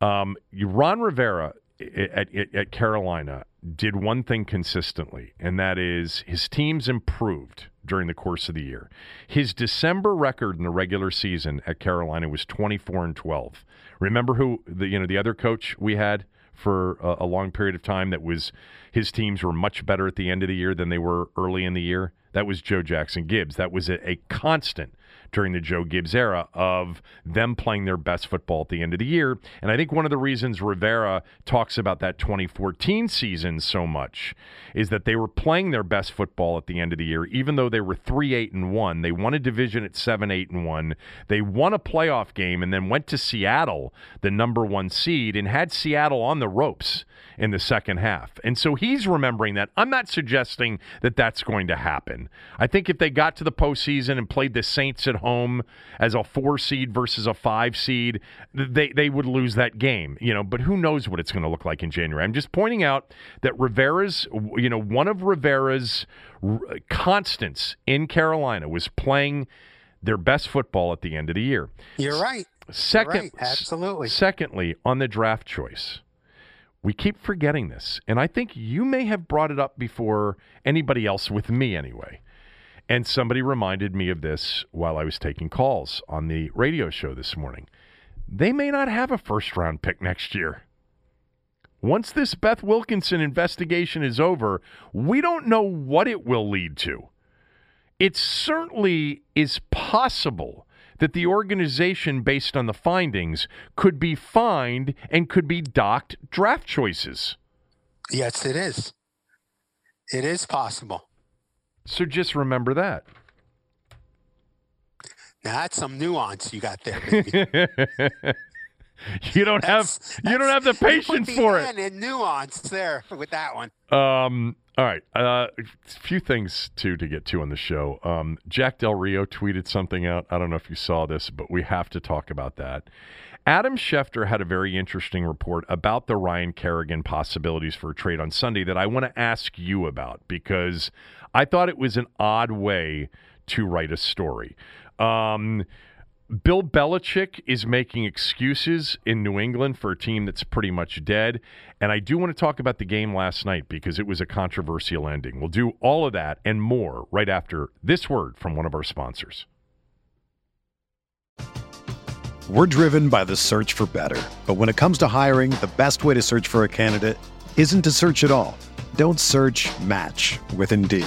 um, Ron Rivera at, at, at Carolina did one thing consistently, and that is his teams improved during the course of the year. His December record in the regular season at Carolina was 24 and 12. Remember who the you know the other coach we had for a, a long period of time that was his teams were much better at the end of the year than they were early in the year. That was Joe Jackson Gibbs. That was a, a constant during the Joe Gibbs era of them playing their best football at the end of the year. And I think one of the reasons Rivera talks about that 2014 season so much is that they were playing their best football at the end of the year, even though they were 3 8 and 1. They won a division at 7 8 and 1. They won a playoff game and then went to Seattle, the number one seed, and had Seattle on the ropes in the second half. And so he's remembering that. I'm not suggesting that that's going to happen. I think if they got to the postseason and played the Saints at home as a four seed versus a five seed, they, they would lose that game, you know, but who knows what it's going to look like in January. I'm just pointing out that Rivera's, you know, one of Rivera's constants in Carolina was playing their best football at the end of the year. You're right. Second, right. Absolutely. Secondly, on the draft choice, we keep forgetting this, and I think you may have brought it up before anybody else with me anyway. And somebody reminded me of this while I was taking calls on the radio show this morning. They may not have a first round pick next year. Once this Beth Wilkinson investigation is over, we don't know what it will lead to. It certainly is possible that the organization, based on the findings, could be fined and could be docked draft choices. Yes, it is. It is possible. So just remember that. Now that's some nuance you got there, (laughs) you don't That's- have you don't have the patience for it. In nuance there with that one. Um, all right. Uh, a few things too to get to on the show. Um, Jack Del Rio tweeted something out. I don't know if you saw this, but we have to talk about that. Adam Schefter had a very interesting report about the Ryan Kerrigan possibilities for a trade on Sunday that I want to ask you about because I thought it was an odd way to write a story. Um, Bill Belichick is making excuses in New England for a team that's pretty much dead. And I do want to talk about the game last night because it was a controversial ending. We'll do all of that and more right after this word from one of our sponsors. We're driven by the search for better. But when it comes to hiring, the best way to search for a candidate isn't to search at all. Don't search match with Indeed.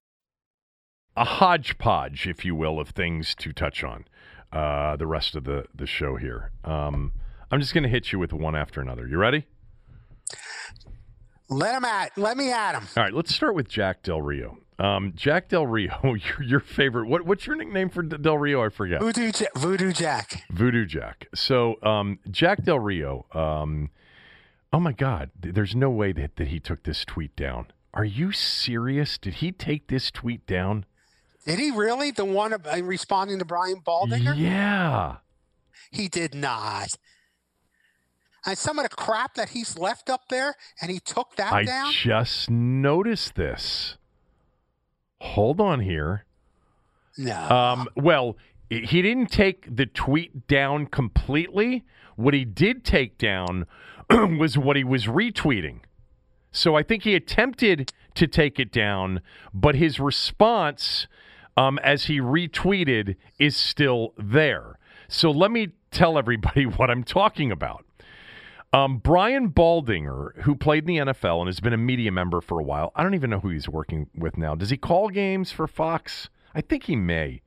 a hodgepodge, if you will, of things to touch on uh, the rest of the, the show here. Um, I'm just going to hit you with one after another. You ready? Let him at. Let me at him. All right. Let's start with Jack Del Rio. Um, Jack Del Rio, (laughs) your, your favorite. What, what's your nickname for Del Rio? I forget. Voodoo, J- Voodoo Jack. Voodoo Jack. So um, Jack Del Rio. Um, oh my God! There's no way that, that he took this tweet down. Are you serious? Did he take this tweet down? Did he really? The one uh, responding to Brian Baldinger? Yeah. He did not. And some of the crap that he's left up there, and he took that I down. I just noticed this. Hold on here. No. Um, well, he didn't take the tweet down completely. What he did take down (clears throat) was what he was retweeting. So I think he attempted to take it down, but his response um, as he retweeted, is still there. So let me tell everybody (laughs) what I'm talking about. Um, Brian Baldinger, who played in the NFL and has been a media member for a while, I don't even know who he's working with now. Does he call games for Fox? I think he may.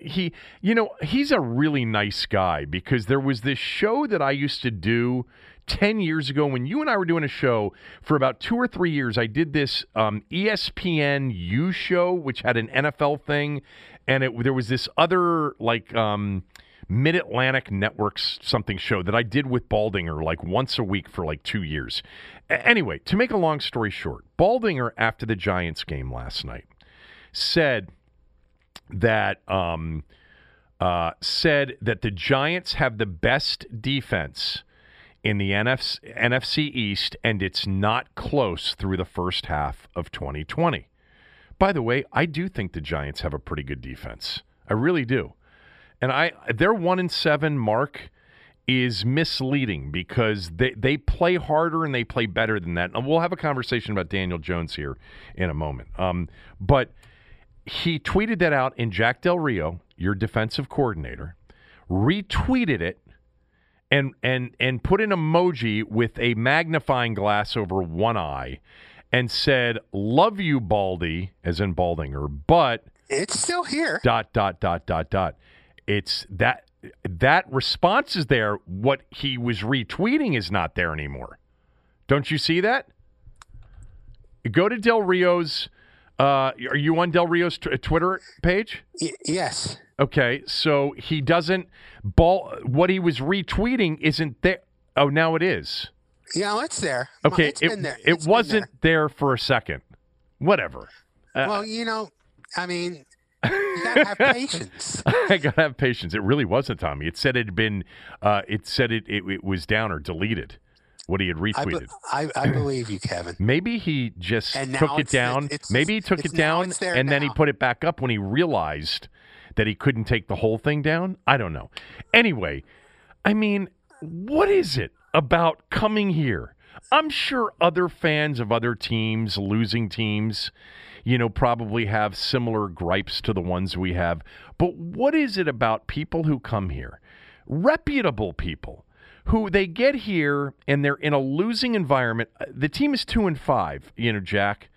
He, you know, he's a really nice guy because there was this show that I used to do 10 years ago when you and I were doing a show for about two or three years. I did this um, ESPN U show, which had an NFL thing, and it, there was this other like um, Mid Atlantic Networks something show that I did with Baldinger like once a week for like two years. A- anyway, to make a long story short, Baldinger after the Giants game last night said that. Um, uh, said that the Giants have the best defense in the NFC, NFC East, and it's not close through the first half of 2020. By the way, I do think the Giants have a pretty good defense. I really do. And I their one in seven mark is misleading because they, they play harder and they play better than that. And we'll have a conversation about Daniel Jones here in a moment. Um, but he tweeted that out, and Jack Del Rio, your defensive coordinator, retweeted it and and and put an emoji with a magnifying glass over one eye and said, "Love you, Baldy," as in Baldinger, but it's still here. Dot dot dot dot dot. It's that that response is there. What he was retweeting is not there anymore. Don't you see that? Go to Del Rio's. Uh, are you on Del Rio's t- Twitter page? Y- yes. Okay, so he doesn't ball. What he was retweeting isn't there. Oh, now it is. Yeah, it's there. Okay, it's it, been there. it wasn't there. for a second. Whatever. there. well, you know, I mean, you gotta have (laughs) patience. (laughs) I gotta have patience. It really wasn't Tommy. It said it had been. Uh, it said it, it. It was down or deleted. What he had I, retweeted. I, I believe you, Kevin. (clears throat) Maybe he just now took it down. it's- Maybe he took it down and then he put it back up when he realized that he couldn't take the whole thing down. I don't know. Anyway, I mean, what is it about coming here? I'm sure other fans of other teams, losing teams, you know, probably have similar gripes to the ones we have. But what is it about people who come here, reputable people, who they get here and they're in a losing environment? Uh, The team is two and five, you know, Jack.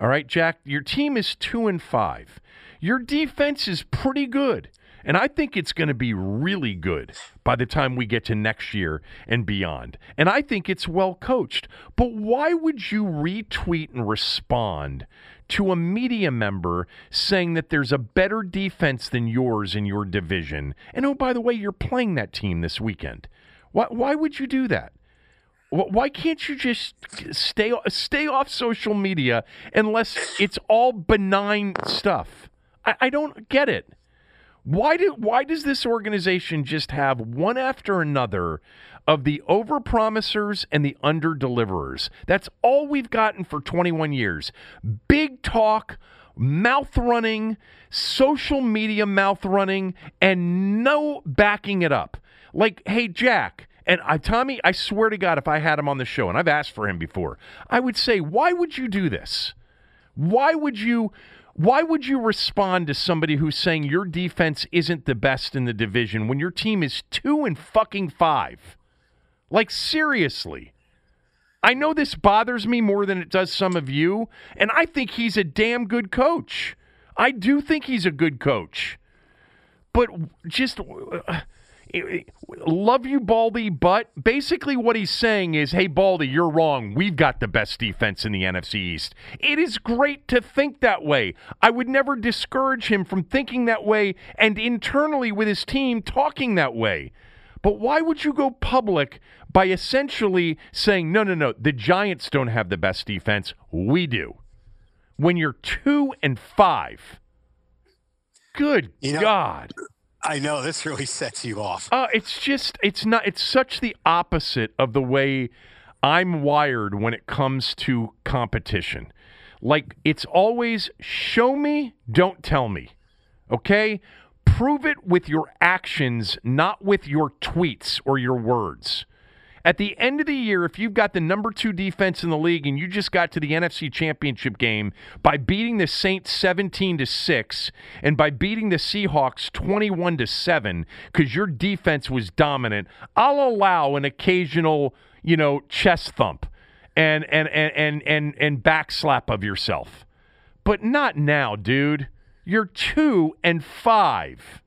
All right, Jack, your team is two and five. Your defense is pretty good. And I think it's going to be really good by the time we get to next year and beyond. And I think it's well coached. But why would you retweet and respond to a media member saying that there's a better defense than yours in your division? And oh, by the way, you're playing that team this weekend. Why, why would you do that? Why can't you just stay stay off social media unless it's all benign stuff? I, I don't get it. Why do why does this organization just have one after another of the overpromisers and the underdeliverers? That's all we've gotten for 21 years. Big talk, mouth running, social media mouth running, and no backing it up. Like, hey, Jack, and I, Tommy, I swear to God, if I had him on the show, and I've asked for him before, I would say, why would you do this? Why would you why would you respond to somebody who's saying your defense isn't the best in the division when your team is 2 and fucking 5? Like seriously. I know this bothers me more than it does some of you, and I think he's a damn good coach. I do think he's a good coach. But just uh, love you, Baldy, but basically what he's saying is, hey, Baldy, you're wrong. We've got the best defense in the NFC East. It is great to think that way. I would never discourage him from thinking that way and internally with his team talking that way. But why would you go public by essentially saying, no, no, no, the Giants don't have the best defense? We do. When you're two and five. Good You know- God. I know this really sets you off. Uh, it's just, it's not, it's such the opposite of the way I'm wired when it comes to competition. Like, it's always show me, don't tell me. Okay? Prove it with your actions, not with your tweets or your words. At the end of the year, if you've got the number two defense in the league and you just got to the NFC Championship game by beating the Saints 17 to 6 and by beating the Seahawks 21 to 7 because your defense was dominant, I'll allow an occasional, you know, chest thump and and and and and, and back slap of yourself. But not now, dude. You're two and five.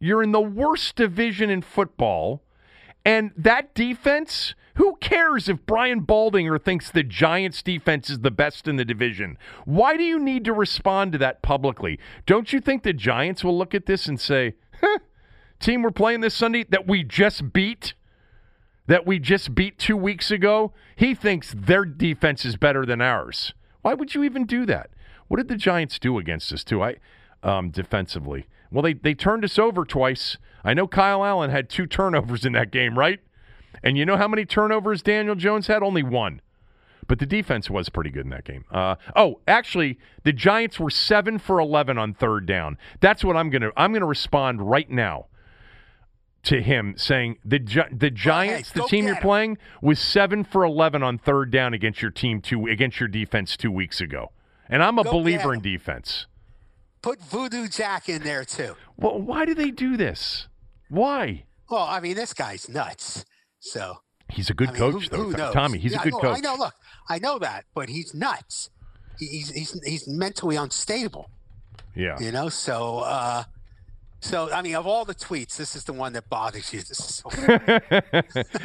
You're in the worst division in football. And that defense, who cares if Brian Baldinger thinks the Giants defense is the best in the division? Why do you need to respond to that publicly? Don't you think the Giants will look at this and say, huh, team we're playing this Sunday that we just beat, that we just beat two weeks ago, he thinks their defense is better than ours. Why would you even do that? What did the Giants do against us, too? I um, defensively. Well, they, they turned us over twice. I know Kyle Allen had two turnovers in that game, right? And you know how many turnovers Daniel Jones had? Only one. But the defense was pretty good in that game. Uh, oh, actually, the Giants were seven for eleven on third down. That's what I'm gonna. I'm gonna respond right now to him saying the Gi- the Giants, the team you're 'em. playing, was seven for eleven on third down against your team two against your defense two weeks ago. And I'm a Go believer in defense. Put Voodoo Jack in there too. Well, why do they do this? Why? Well, I mean, this guy's nuts. So He's a good I mean, coach, who- though. who knows? Tommy, he's Yeah, a good coach. I know. Look, I know that, but he's nuts. He- He's he's he's mentally unstable. Yeah. You know, so uh, So, I mean, of all the tweets, this is the one that bothers you. This is so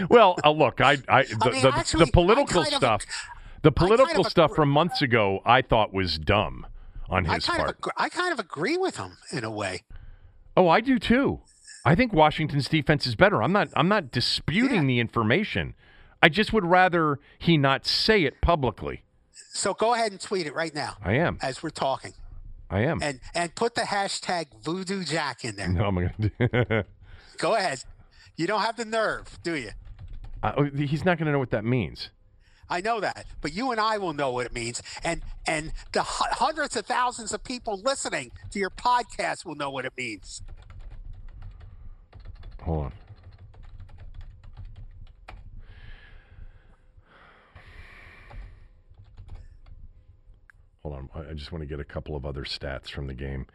well, uh, look, I, I, the, I mean, the, actually, the political kind of stuff, ag- the kind political of stuff agree- from months ago, I thought was dumb on I his kind part. of I kind of agree with him in a way. Oh, I do too. I think Washington's defense is better. I'm not. I'm not disputing Yeah. the information. I just would rather he not say it publicly. So go ahead and tweet it right now I am. as we're talking, I am. and and put the hashtag Voodoo Jack in there. no, I'm gonna. Do, (laughs) Go ahead. You don't have the nerve, do you? uh, oh, he's not gonna know what that means. I know that, but you and I will know what it means, and and the hu- hundreds of thousands of people listening to your podcast will know what it means. Hold on. Hold on. I just want to get a couple of other stats from the game.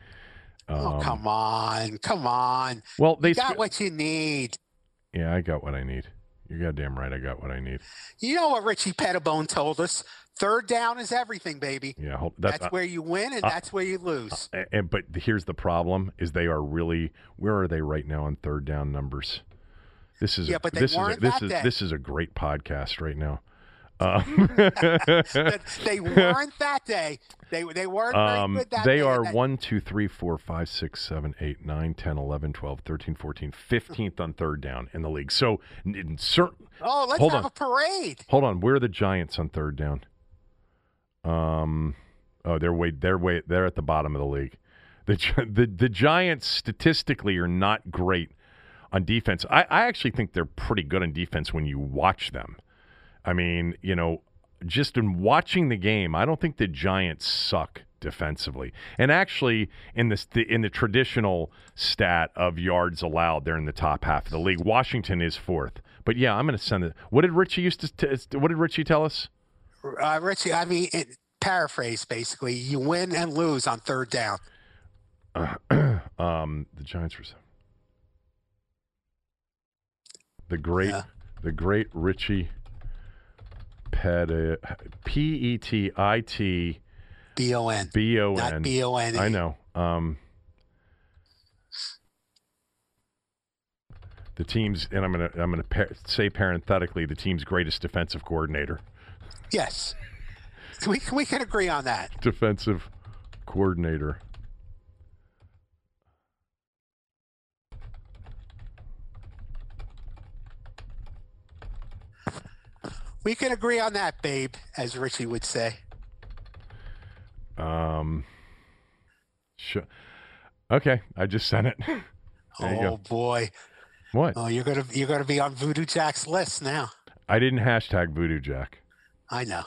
oh, Um, come on, come on! Well, they You got sc- what you need. Yeah, I got what I need. You're goddamn right. I got what I need. You know what Richie Petitbon told us? Third down is everything, baby. Yeah, hold, That's, that's, uh, where you win, and that's where you lose. a- and, but here's the problem: is they are really where are they right now on third down numbers? This is Yeah, a, but they this is a, this is day. this is a great podcast right now. (laughs) Um, they weren't that day. They they weren't very um, good that they day. are That- 1, 2, 3, 4, 5, 6, 7, 8, 9, 10, 11, 12, 13, 14, 15th on third down in the league. So, in certain, Oh, let's hold have on. a parade. hold on. Where are the Giants on third down? Um, oh, they're way, they're way, they're at the bottom of the league. The the the Giants statistically are not great on defense. I, I actually think they're pretty good on defense when you watch them. I mean, you know, just in watching the game, I don't think the Giants suck defensively. And actually, in this the, in the traditional stat of yards allowed, they're in the top half of the league. Washington is fourth. But yeah, I'm going to send it. What did Richie used to? T- what did Richie tell us? Uh, Richie, I mean, it, paraphrase basically, you win and lose on third down. (clears throat) Um, the Giants were. The great, Yeah. the great Richie Pet P E T I T B O N. B O Not N. B O N. I know. Um, the team's, and I'm gonna, I'm gonna par- say parenthetically, the team's greatest defensive coordinator. Yes. We, we can agree on that. Defensive coordinator. We can agree on that, babe, as Richie would say. Um, sure. Okay, I just sent it. (laughs) Oh boy. What? Oh, you're gonna you're gonna be on Voodoo Jack's list now. I didn't hashtag Voodoo Jack. I know.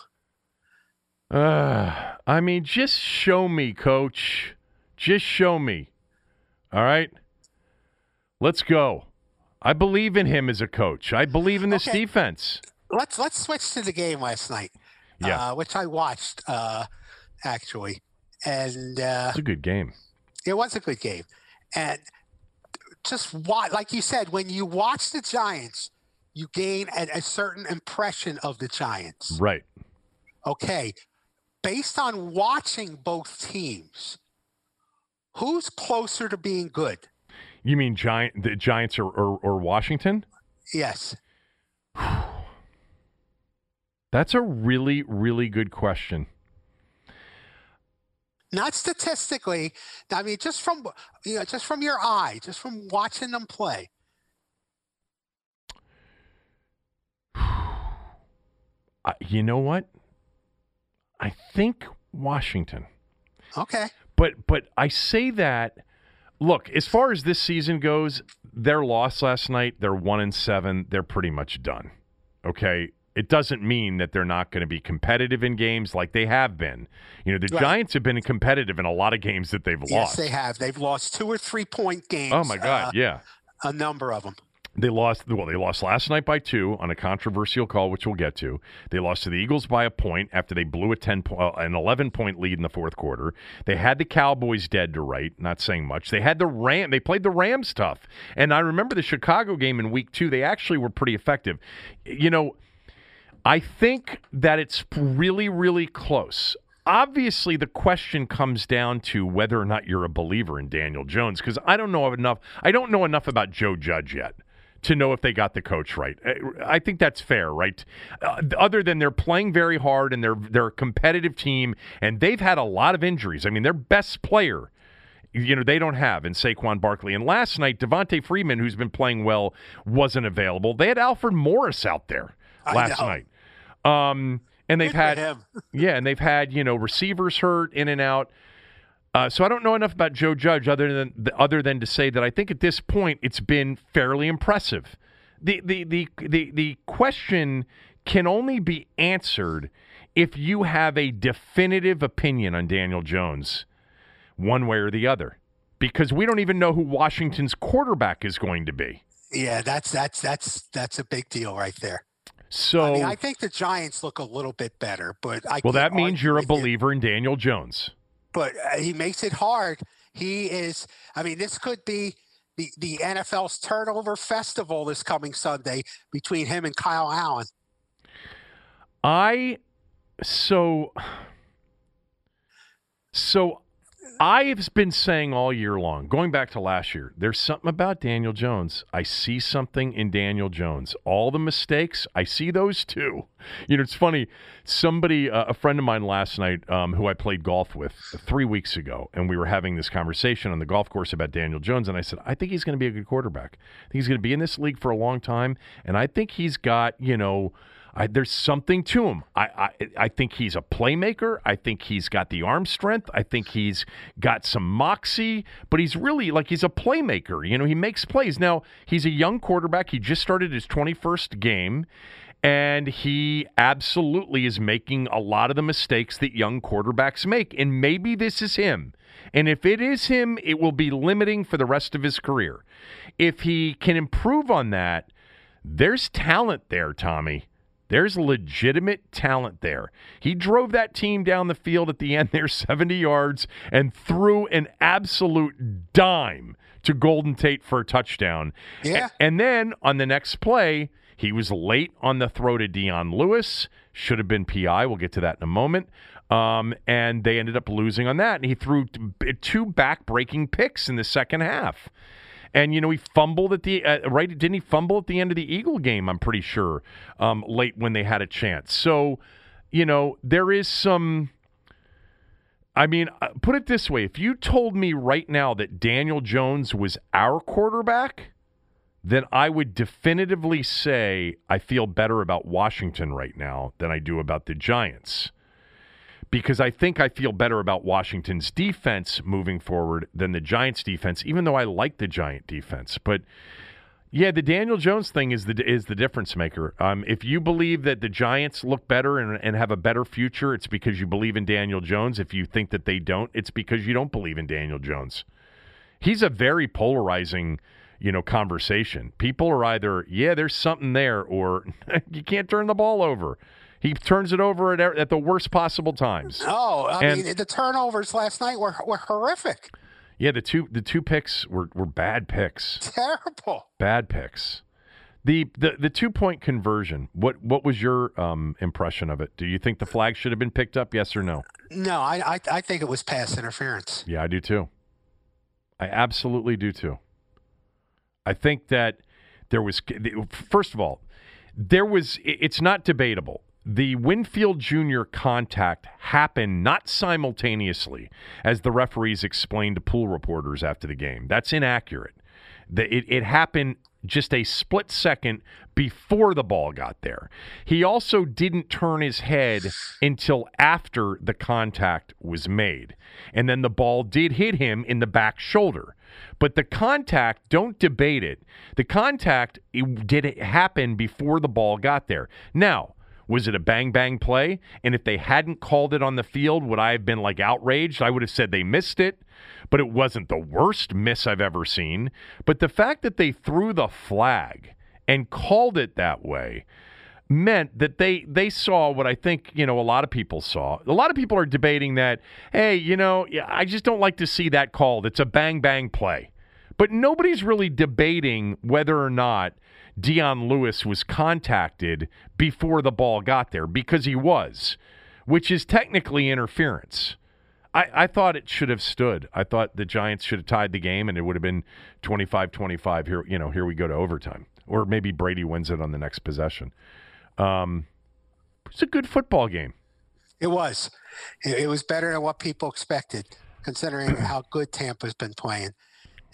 Uh, I mean, just show me, coach. Just show me. All right? Let's go. I believe in him as a coach. I believe in this Okay. defense. Let's let's switch to the game last night. Yeah. Uh, which I watched uh, actually, and uh, It's a good game. it was a good game. And just like you said, when you watch the Giants, you gain a, a certain impression of the Giants. Right. Okay, based on watching both teams, who's closer to being good? You mean Giant the Giants or, or, or Washington? Yes. That's a really, really good question. Not statistically. I mean, just from you know, just from your eye, just from watching them play. (sighs) I, you know what? I think Washington. Okay. But but I say that look, as far as this season goes, their loss last night, they're 1 and 7, they're pretty much done. Okay? It doesn't mean that they're not going to be competitive in games like they have been. You know, the Right. Giants have been competitive in a lot of games that they've Yes, lost. Yes, they have. They've lost two or three point games. Oh my god, uh, yeah. a number of them. They lost. Well, they lost last night by two on a controversial call, which we'll get to. They lost to the Eagles by a point after they blew a ten, po- uh, an eleven point lead in the fourth quarter. They had the Cowboys dead to right. Not saying much. They had the Ram. They played the Rams tough. And I remember the Chicago game in Week Two. They actually were pretty effective. You know, I think that it's really, really close. obviously the question comes down to whether or not you're a believer in Daniel Jones because I don't know enough. I don't know enough about Joe Judge yet to know if they got the coach right. I think that's fair, right? Uh, other than they're playing very hard and they're they're a competitive team and they've had a lot of injuries. I mean, their best player, you know, they don't have in Saquon Barkley. And last night, Devonta Freeman, who's been playing well, wasn't available. They had Alfred Morris out there last night. Um, and they've had (laughs) yeah, and they've had you know receivers hurt in and out. Uh, so I don't know enough about Joe Judge other than other than to say that I think at this point it's been fairly impressive. The the the the, the question can only be answered if you have a definitive opinion on Daniel Jones, one way or the other, because we don't even know who Washington's quarterback is going to be. Yeah, that's that's that's that's a big deal right there. So I, mean, I think the Giants look a little bit better, but I well, that means you're a believer you. in Daniel Jones but uh, he makes it hard. He is. I mean, this could be the the NFL's turnover festival this coming Sunday between him and Kyle Allen. I so so I've been saying all year long, going back to last year, there's something about Daniel Jones. I see something in Daniel Jones. All the mistakes, I see those too. You know, it's funny. Somebody, uh, a friend of mine last night, um, who I played golf with three weeks ago, and we were having this conversation on the golf course about Daniel Jones, and I said, I think he's going to be a good quarterback. I think he's going to be in this league for a long time, and I think he's got, you know, I, there's something to him. I, I I think he's a playmaker. I think he's got the arm strength. I think he's got some moxie, but he's really like he's a playmaker. You know, he makes plays. Now, he's a young quarterback. He just started his 21st game. And he absolutely is making a lot of the mistakes that young quarterbacks make. And maybe this is him. And if it is him, it will be limiting for the rest of his career. If he can improve on that, there's talent there, Tommy. There's legitimate talent there. He drove that team down the field at the end there (laughs) 70 yards and threw an absolute dime to Golden Tate for a touchdown. Yeah. And then on the next play, he was late on the throw to Dion Lewis. Should have been PI. We'll get to that in a moment. Um, and they ended up losing on that. And he threw two back breaking picks in the second half. And you know he fumbled at the uh, right. Didn't he fumble at the end of the Eagle game? I'm pretty sure um, late when they had a chance. So you know there is some. I mean, uh, put it this way: if you told me right now that Daniel Jones was our quarterback, then I would definitively say I feel better about Washington right now than I do about the Giants because I think I feel better about Washington's defense moving forward than the Giants' defense, even though I like the Giant defense. But yeah, the Daniel Jones thing is the is the difference maker. Um, if you believe that the Giants look better and, and have a better future, it's because you believe in Daniel Jones. If you think that they don't, it's because you don't believe in Daniel Jones. He's a very polarizing, you know, conversation. People are either yeah, there's something there, or (laughs) you can't turn the ball over. He turns it over at, at the worst possible times. No, I and, mean the turnovers last night were were horrific. Yeah, the two the two picks were, were bad picks. (laughs) Terrible. Bad picks. The the, the two point conversion. What what was your um, impression of it? Do you think the flag should have been picked up? Yes or no? No, I, I I think it was pass interference. Yeah, I do too. I absolutely do too. I think that there was first of all, there was it's not debatable the Winfield Jr. contact happened not simultaneously, as the referees explained to pool reporters after the game. That's inaccurate. It, it happened just a split second before the ball got there. He also didn't turn his head until after the contact was made. And then the ball did hit him in the back shoulder. But the contact, don't debate it. The contact it, did it happen before the ball got there. Now, was it a bang bang play? And if they hadn't called it on the field, would I have been like outraged? I would have said they missed it, but it wasn't the worst miss I've ever seen. But the fact that they threw the flag and called it that way meant that they they saw what I think you know a lot of people saw. A lot of people are debating that. Hey, you know, I just don't like to see that called. It's a bang bang play, but nobody's really debating whether or not Dion Lewis was contacted before the ball got there because he was. which is technically interference. I, I thought it should have stood. I thought the Giants should have tied the game and it would have been 25-25 here, you know, here we go to overtime. Or maybe Brady wins it on the next possession. Um, it's a good football game. It was. It was better than what people expected, considering how good Tampa's been playing.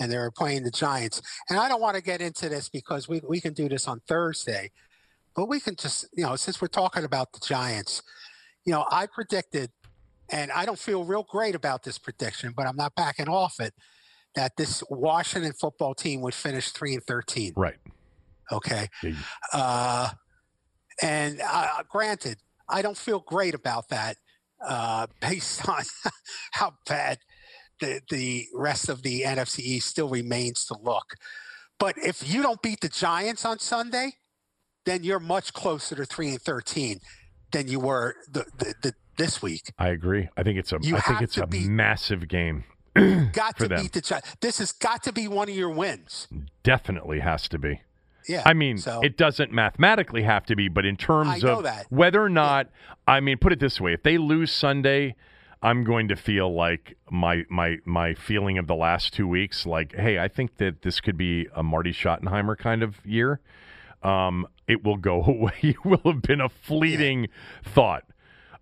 And they were playing the Giants. And I don't want to get into this because we, we can do this on Thursday. But we can just, you know, since we're talking about the Giants, you know, I predicted, and I don't feel real great about this prediction, but I'm not backing off it, that this Washington football team would finish 3 and 13. Right. Okay. Uh, and uh, granted, I don't feel great about that uh, (laughs) based on how bad the, the rest of the NFC East still remains to look. But if you don't beat the Giants on Sunday, then you're much closer to three and thirteen than you were the, the, the this week. I agree. I think it's a. You I think it's a be- massive game. (clears throat) Got for to them. beat the Giants. This has got to be one of your wins. Definitely has to be. Yeah. I mean, so, it doesn't mathematically have to be, but in terms of that. whether or not, I mean, put it this way: if they lose Sunday, I'm going to feel like my my my feeling of the last two weeks, like, hey, I think that this could be a Marty Schottenheimer kind of year. Um, it will go (laughs) away. It will have been a fleeting thought.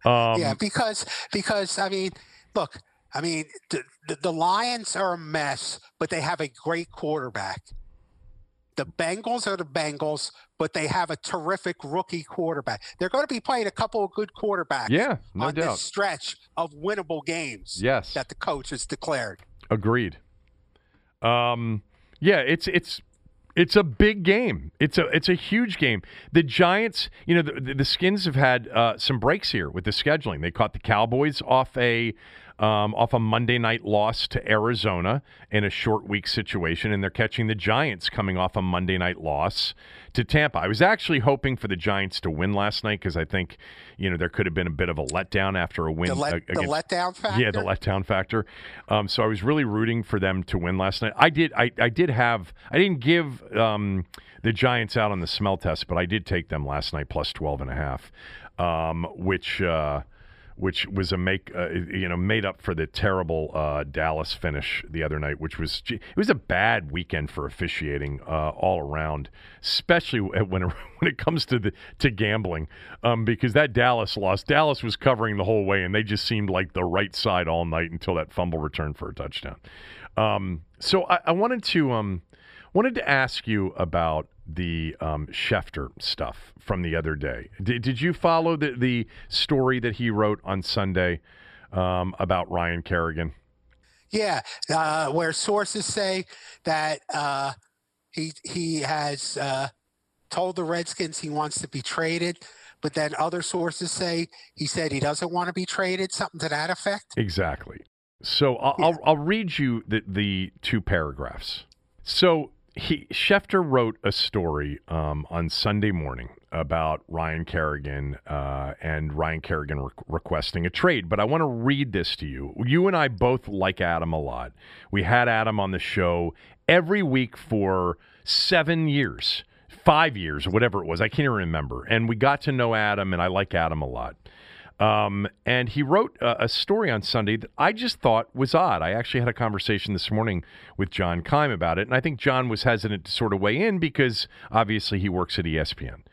Um, yeah, because because I mean, look, I mean, the, the, the Lions are a mess, but they have a great quarterback. The Bengals are the Bengals, but they have a terrific rookie quarterback. They're going to be playing a couple of good quarterbacks Yeah, no on doubt. this stretch of winnable games Yes. that the coach has declared. Agreed. Um, yeah, it's it's it's a big game. It's a it's a huge game. The Giants, you know, the, the Skins have had uh, some breaks here with the scheduling. They caught the Cowboys off a um, off a Monday night loss to Arizona in a short week situation, and they're catching the Giants coming off a Monday night loss to Tampa. I was actually hoping for the Giants to win last night because I think, you know, there could have been a bit of a letdown after a win The, let, ag- the letdown factor. yeah, the letdown factor. Um, so I was really rooting for them to win last night. I did. I, I did have. I didn't give um, the Giants out on the smell test, but I did take them last night plus 12 and a half, um, which uh, which was a make uh, you know made up for the terrible uh, Dallas finish the other night, which was it was a bad weekend for officiating uh, all around, especially when it, (laughs) when it comes to the to gambling, um, because that Dallas loss, Dallas was covering the whole way, and they just seemed like the right side all night until that fumble return for a touchdown. Um, so I, I wanted to um, wanted to ask you about the um, Schefter stuff from the other day. Did, did you follow the, the story that he wrote on Sunday um, about Ryan Kerrigan? Yeah, uh, where sources say that uh, he he has uh, told the Redskins he wants to be traded, but then other sources say he said he doesn't want to be traded, something to that effect. Exactly. So I'll, Yeah. I'll, I'll read you the, the two paragraphs. So he Schefter wrote a story um, on Sunday morning about Ryan Kerrigan uh, and Ryan Kerrigan re- requesting a trade. But I want to read this to you. You and I both like Adam a lot. We had Adam on the show every week for seven years, five years, whatever it was. I can't even remember. And we got to know Adam, and I like Adam a lot. Um, and he wrote a, a story on Sunday that I just thought was odd. I actually had a conversation this morning with John Keim about it, and I think John was hesitant to sort of weigh in because obviously he works at ESPN.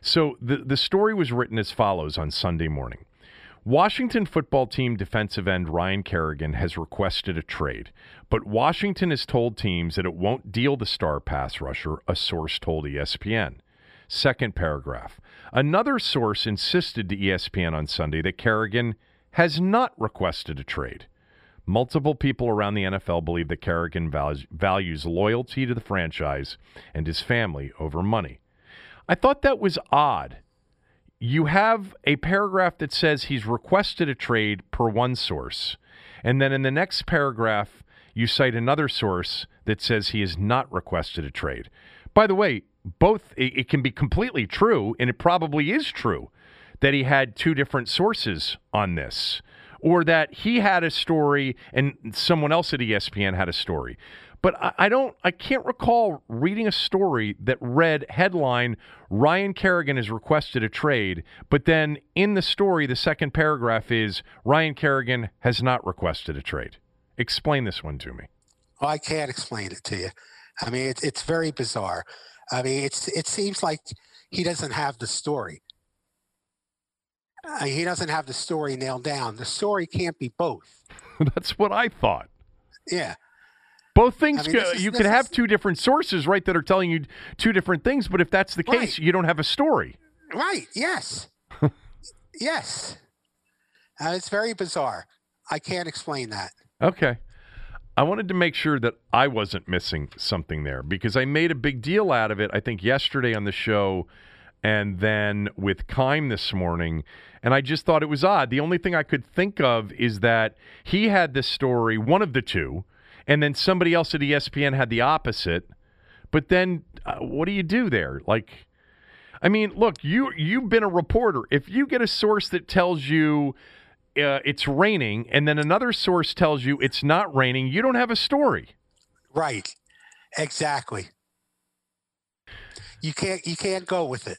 So the the story was written as follows on Sunday morning. Washington football team defensive end Ryan Kerrigan has requested a trade, but Washington has told teams that it won't deal the star pass rusher, a source told ESPN. Second paragraph. Another source insisted to ESPN on Sunday that Kerrigan has not requested a trade. Multiple people around the NFL believe that Kerrigan values loyalty to the franchise and his family over money. I thought that was odd. You have a paragraph that says he's requested a trade per one source, and then in the next paragraph, you cite another source that says he has not requested a trade. By the way, both it, it can be completely true, and it probably is true that he had two different sources on this. or that he had a story and someone else at ESPN had a story. But I, I don't, I can't recall reading a story that read headline Ryan Kerrigan has requested a trade, but then in the story, the second paragraph is Ryan Kerrigan has not requested a trade. Explain this one to me. Well, I can't explain it to you. I mean, it's it's very bizarre. I mean, it's it seems like he doesn't have the story. Uh, he doesn't have the story nailed down. The story can't be both. (laughs) That's what I thought. Yeah. Both things, I mean, is- you could have two different sources, right, that are telling you two different things. But if that's the case, Right. you don't have a story. Right. Yes. (laughs) yes. Uh, it's very bizarre. I can't explain that. Okay. I wanted to make sure that I wasn't missing something there because I made a big deal out of it, I think, yesterday on the show and then with Keim this morning. And I just thought it was odd. The only thing I could think of is that he had this story, one of the two, and then somebody else at ESPN had the opposite. But then uh, what do you do there? Like, I mean, look, you you've been a reporter. If you get a source that tells you uh, it's raining, and then another source tells you it's not raining, you don't have a story. Right. Exactly. You can't you can't go with it.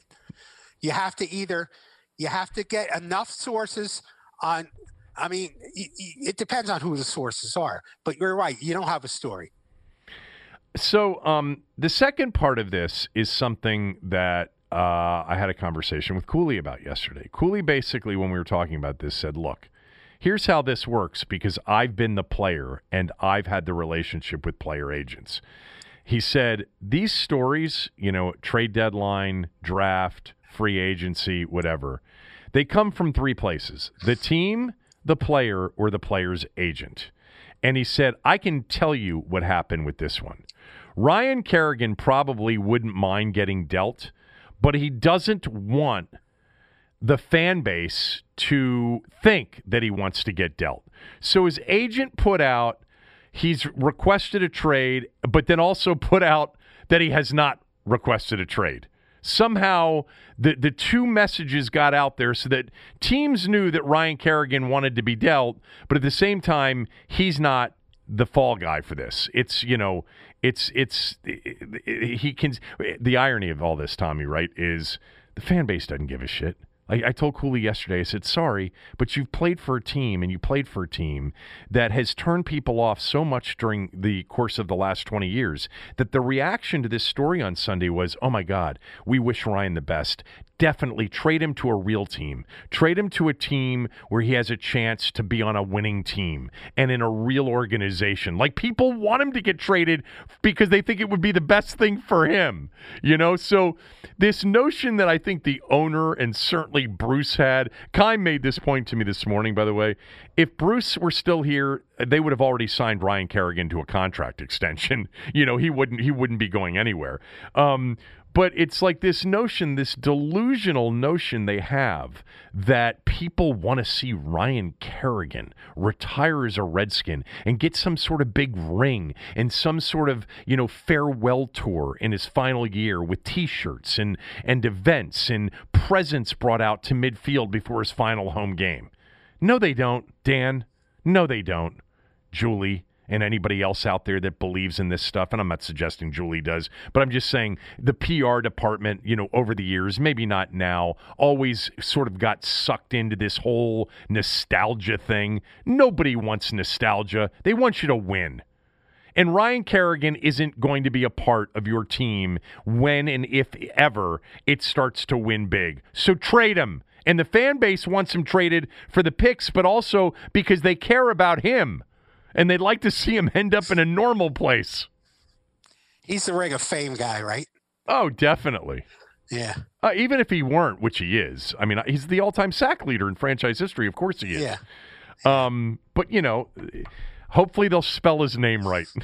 You have to either you have to get enough sources on I mean, it depends on who the sources are, but you're right. You don't have a story. So, um, the second part of this is something that uh, I had a conversation with Cooley about yesterday. Cooley basically, when we were talking about this, said, "Look, here's how this works because I've been the player and I've had the relationship with player agents." He said, "These stories, you know, trade deadline, draft, free agency, whatever, they come from three places: the team, the player, or the player's agent." And he said, I can tell you what happened with this one. Ryan Kerrigan probably wouldn't mind getting dealt, but he doesn't want the fan base to think that he wants to get dealt. So his agent put out he's requested a trade, but then also put out that he has not requested a trade. Somehow the the two messages got out there so that teams knew that Ryan Kerrigan wanted to be dealt, but at the same time he's not the fall guy for this. It's you know, it's it's he can. The irony of all this, Tommy, right, is the fan base doesn't give a shit. I, I told Cooley yesterday. I said, "Sorry, but you've played for a team, and you played for a team that has turned people off so much during the course of the last twenty years that the reaction to this story on Sunday was, "Oh my God, we wish Ryan the best." Definitely trade him to a real team. Trade him to a team where he has a chance to be on a winning team and in a real organization. Like people want him to get traded because they think it would be the best thing for him. You know, so this notion that I think the owner and certainly Bruce had, Keim made this point to me this morning, by the way. If Bruce were still here, they would have already signed Ryan Kerrigan to a contract (laughs) extension. You know, he wouldn't he wouldn't be going anywhere. Um, but it's like this notion, this delusional notion they have that people want to see Ryan Kerrigan retire as a Redskin and get some sort of big ring and some sort of, you know, farewell tour in his final year with t-shirts and and events and presents brought out to midfield before his final home game. No they don't, Dan. No they don't. Julie and anybody else out there that believes in this stuff. And I'm not suggesting Julie does, but I'm just saying the PR department, you know, over the years, maybe not now, always sort of got sucked into this whole nostalgia thing. Nobody wants nostalgia, they want you to win. And Ryan Kerrigan isn't going to be a part of your team when and if ever it starts to win big. So trade him. And the fan base wants him traded for the picks, but also because they care about him and they'd like to see him end up in a normal place. He's the Ring of Fame guy, right? Oh, definitely. Yeah. Uh, even if he weren't, which he is. I mean, he's the all-time sack leader in franchise history. Of course he is. Yeah. Um, but you know, hopefully they'll spell his name right. (laughs)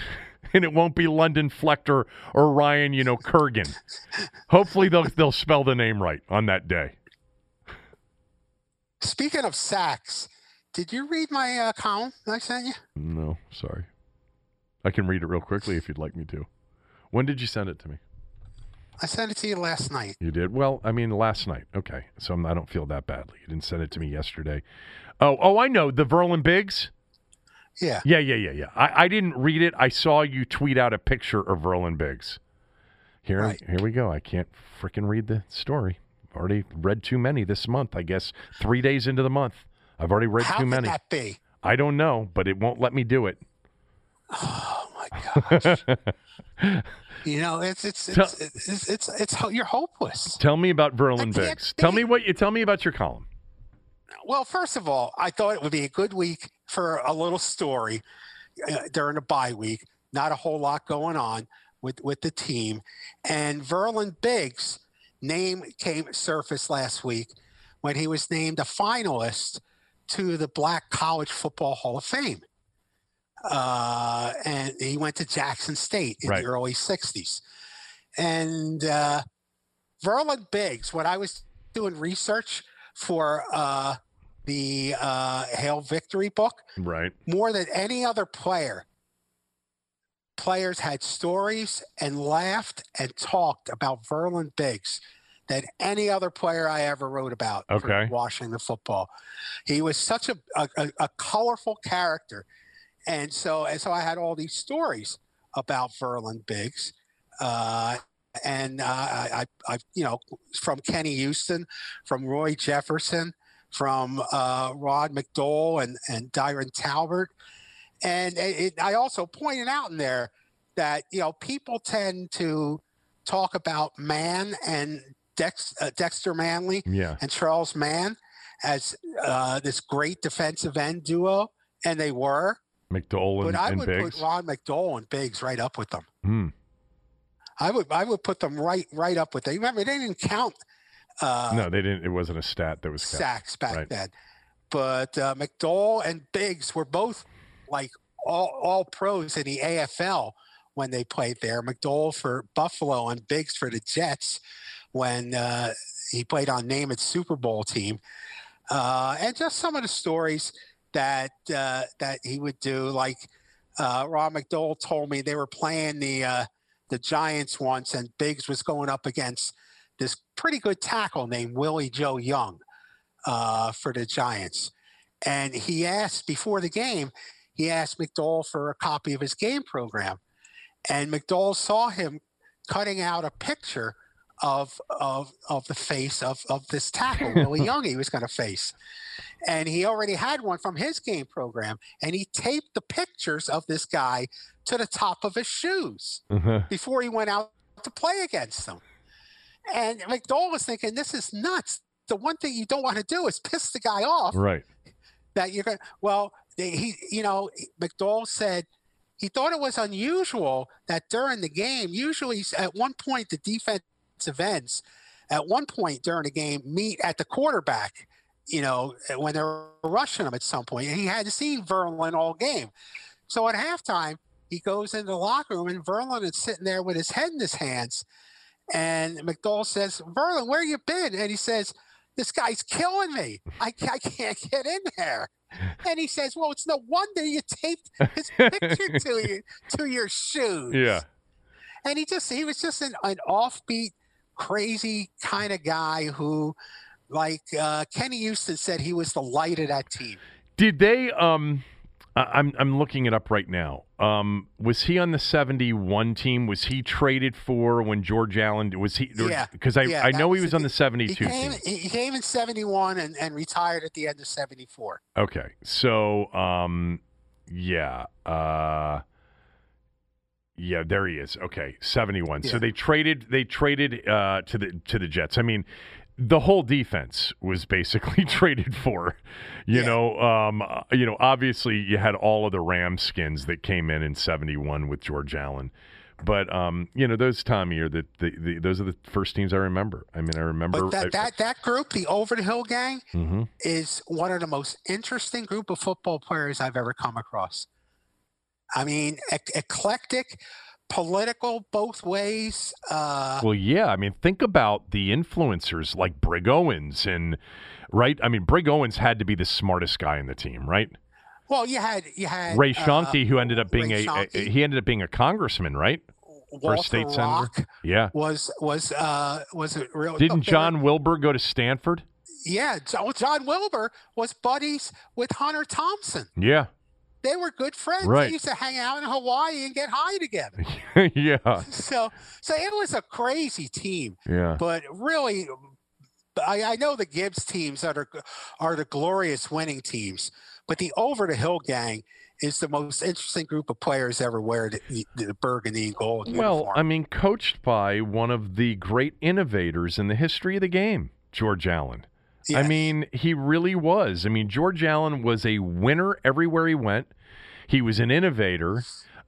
And it won't be London Flector or Ryan, you know, Kurgan. Hopefully they'll they'll spell the name right on that day. Speaking of sacks, did you read my uh, column I sent you? No, sorry. I can read it real quickly if you'd like me to. When did you send it to me? I sent it to you last night. You did well. I mean, last night. Okay, so I'm, I don't feel that badly. You didn't send it to me yesterday. Oh, oh, I know the Verlon Biggs. Yeah. Yeah, yeah, yeah, yeah. I, I didn't read it. I saw you tweet out a picture of Verlon Biggs. Here, Right. here we go. I can't freaking read the story. Already read too many this month. I guess three days into the month, I've already read How too could many. that be? I don't know, but it won't let me do it. Oh my gosh. (laughs) you know, it's it's Tell- it's it's, it's, it's, it's you're hopeless. Tell me about Verlon Biggs. Tell me what you tell me about your column. Well, first of all, I thought it would be a good week for a little story uh, during the bye week. Not a whole lot going on with with the team, and Verlon Biggs' name came surface last week when he was named a finalist to the Black College Football Hall of Fame. Uh, and he went to Jackson State in Right. the early '60s, and uh, Verlon Biggs. When I was doing research for uh, the uh, Hail Victory book, Right. more than any other player, players had stories and laughed and talked about Verlon Biggs than any other player I ever wrote about Okay. for Washington football. He was such a, a, a- colorful character. And so, and so I had all these stories about Verlon Biggs. Uh, and uh, I, I, you know, from Kenny Houston, from Roy Jefferson, from uh, Ron McDole and, and Diron Talbert. And it- I also pointed out in there that, you know, people tend to talk about Mann and Dex, uh, Dexter Manley Yeah. and Charles Mann as uh, this great defensive end duo, and they were. McDole But I and would Biggs. put Ron McDole and Biggs right up with them. Hmm. I would I would put them right right up with them. Remember, they didn't count uh, no, they didn't. It wasn't a stat that was sacks back Right. then. But uh, McDole and Biggs were both like all, all pros in the AFL when they played there. McDole for Buffalo and Biggs for the Jets when uh, he played on Namath's Super Bowl team. Uh, and just some of the stories that uh, that he would do, like uh, Ron McDole told me they were playing the uh, the Giants once, and Biggs was going up against this pretty good tackle named Willie Joe Young uh, for the Giants. And he asked before the game, he asked McDole for a copy of his game program. And McDole saw him cutting out a picture of of of the face of of this tackle, (laughs) Willie Young, he was going to face. And he already had one from his game program, and he taped the pictures of this guy to the top of his shoes Uh-huh. before he went out to play against them. And McDole was thinking, this is nuts. The one thing you don't want to do is piss the guy off Right. that you're going well, they- he, you know, McDole said he thought it was unusual that during the game, usually at one point, the defensive ends at one point during the game meet at the quarterback, you know, when they're rushing him at some point. And he hadn't seen Verlon all game. So at halftime, he goes into the locker room and Verlon is sitting there with his head in his hands. And McDole says, Verlon, where you been? And he says, this guy's killing me. I, I can't get in there. And he says, well, it's no wonder you taped his picture to (laughs) you to your shoes. Yeah. And he just he was just an, an offbeat, crazy kind of guy who, like uh, Kenny Houston said, he was the light of that team. Did they? Um, I- I'm I'm looking it up right now. Um, was he on the '71 team? Was he traded for when George Allen was he? Yeah, Because I yeah, I know he was was on the He '72 came, team. he came in 71 and, and retired at the end of 74. Okay, so um, yeah, uh, yeah, there he is. Okay, seventy-one. So they traded they traded uh, to the to the Jets. I mean, the whole defense was basically (laughs) traded for. You Yeah. know, um, uh, you know, obviously you had all of the Ram skins that came in in seventy-one with George Allen. But um, you know those Tommy are the, the, the those are the first teams I remember. I mean, I remember But that, that, that group, the Over the Hill Gang, Mhm. is one of the most interesting group of football players I've ever come across. I mean, ec- eclectic, political both ways. Uh, Well, yeah. I mean, think about the influencers like Brig Owens and right. I mean, Brig Owens had to be the smartest guy in the team, right? well, you had you had Ray uh, who ended up being a, a he ended up being a congressman, right? Walter State Rock Senator. Yeah, was was uh, was a real. Didn't John Wilbur go to Stanford? Yeah, John Wilbur was buddies with Hunter Thompson. Yeah, they were good friends. Right. They used to hang out in Hawaii and get high together. (laughs) yeah. So so it was a crazy team. Yeah. But really, I, I know the Gibbs teams that are are the glorious winning teams, but the Over the Hill gang is the most interesting group of players ever wear the, the burgundy and gold. Well, uniform. I mean, coached by one of the great innovators in the history of the game, George Allen. I mean, he really was. I mean, George Allen was a winner everywhere he went. He was an innovator.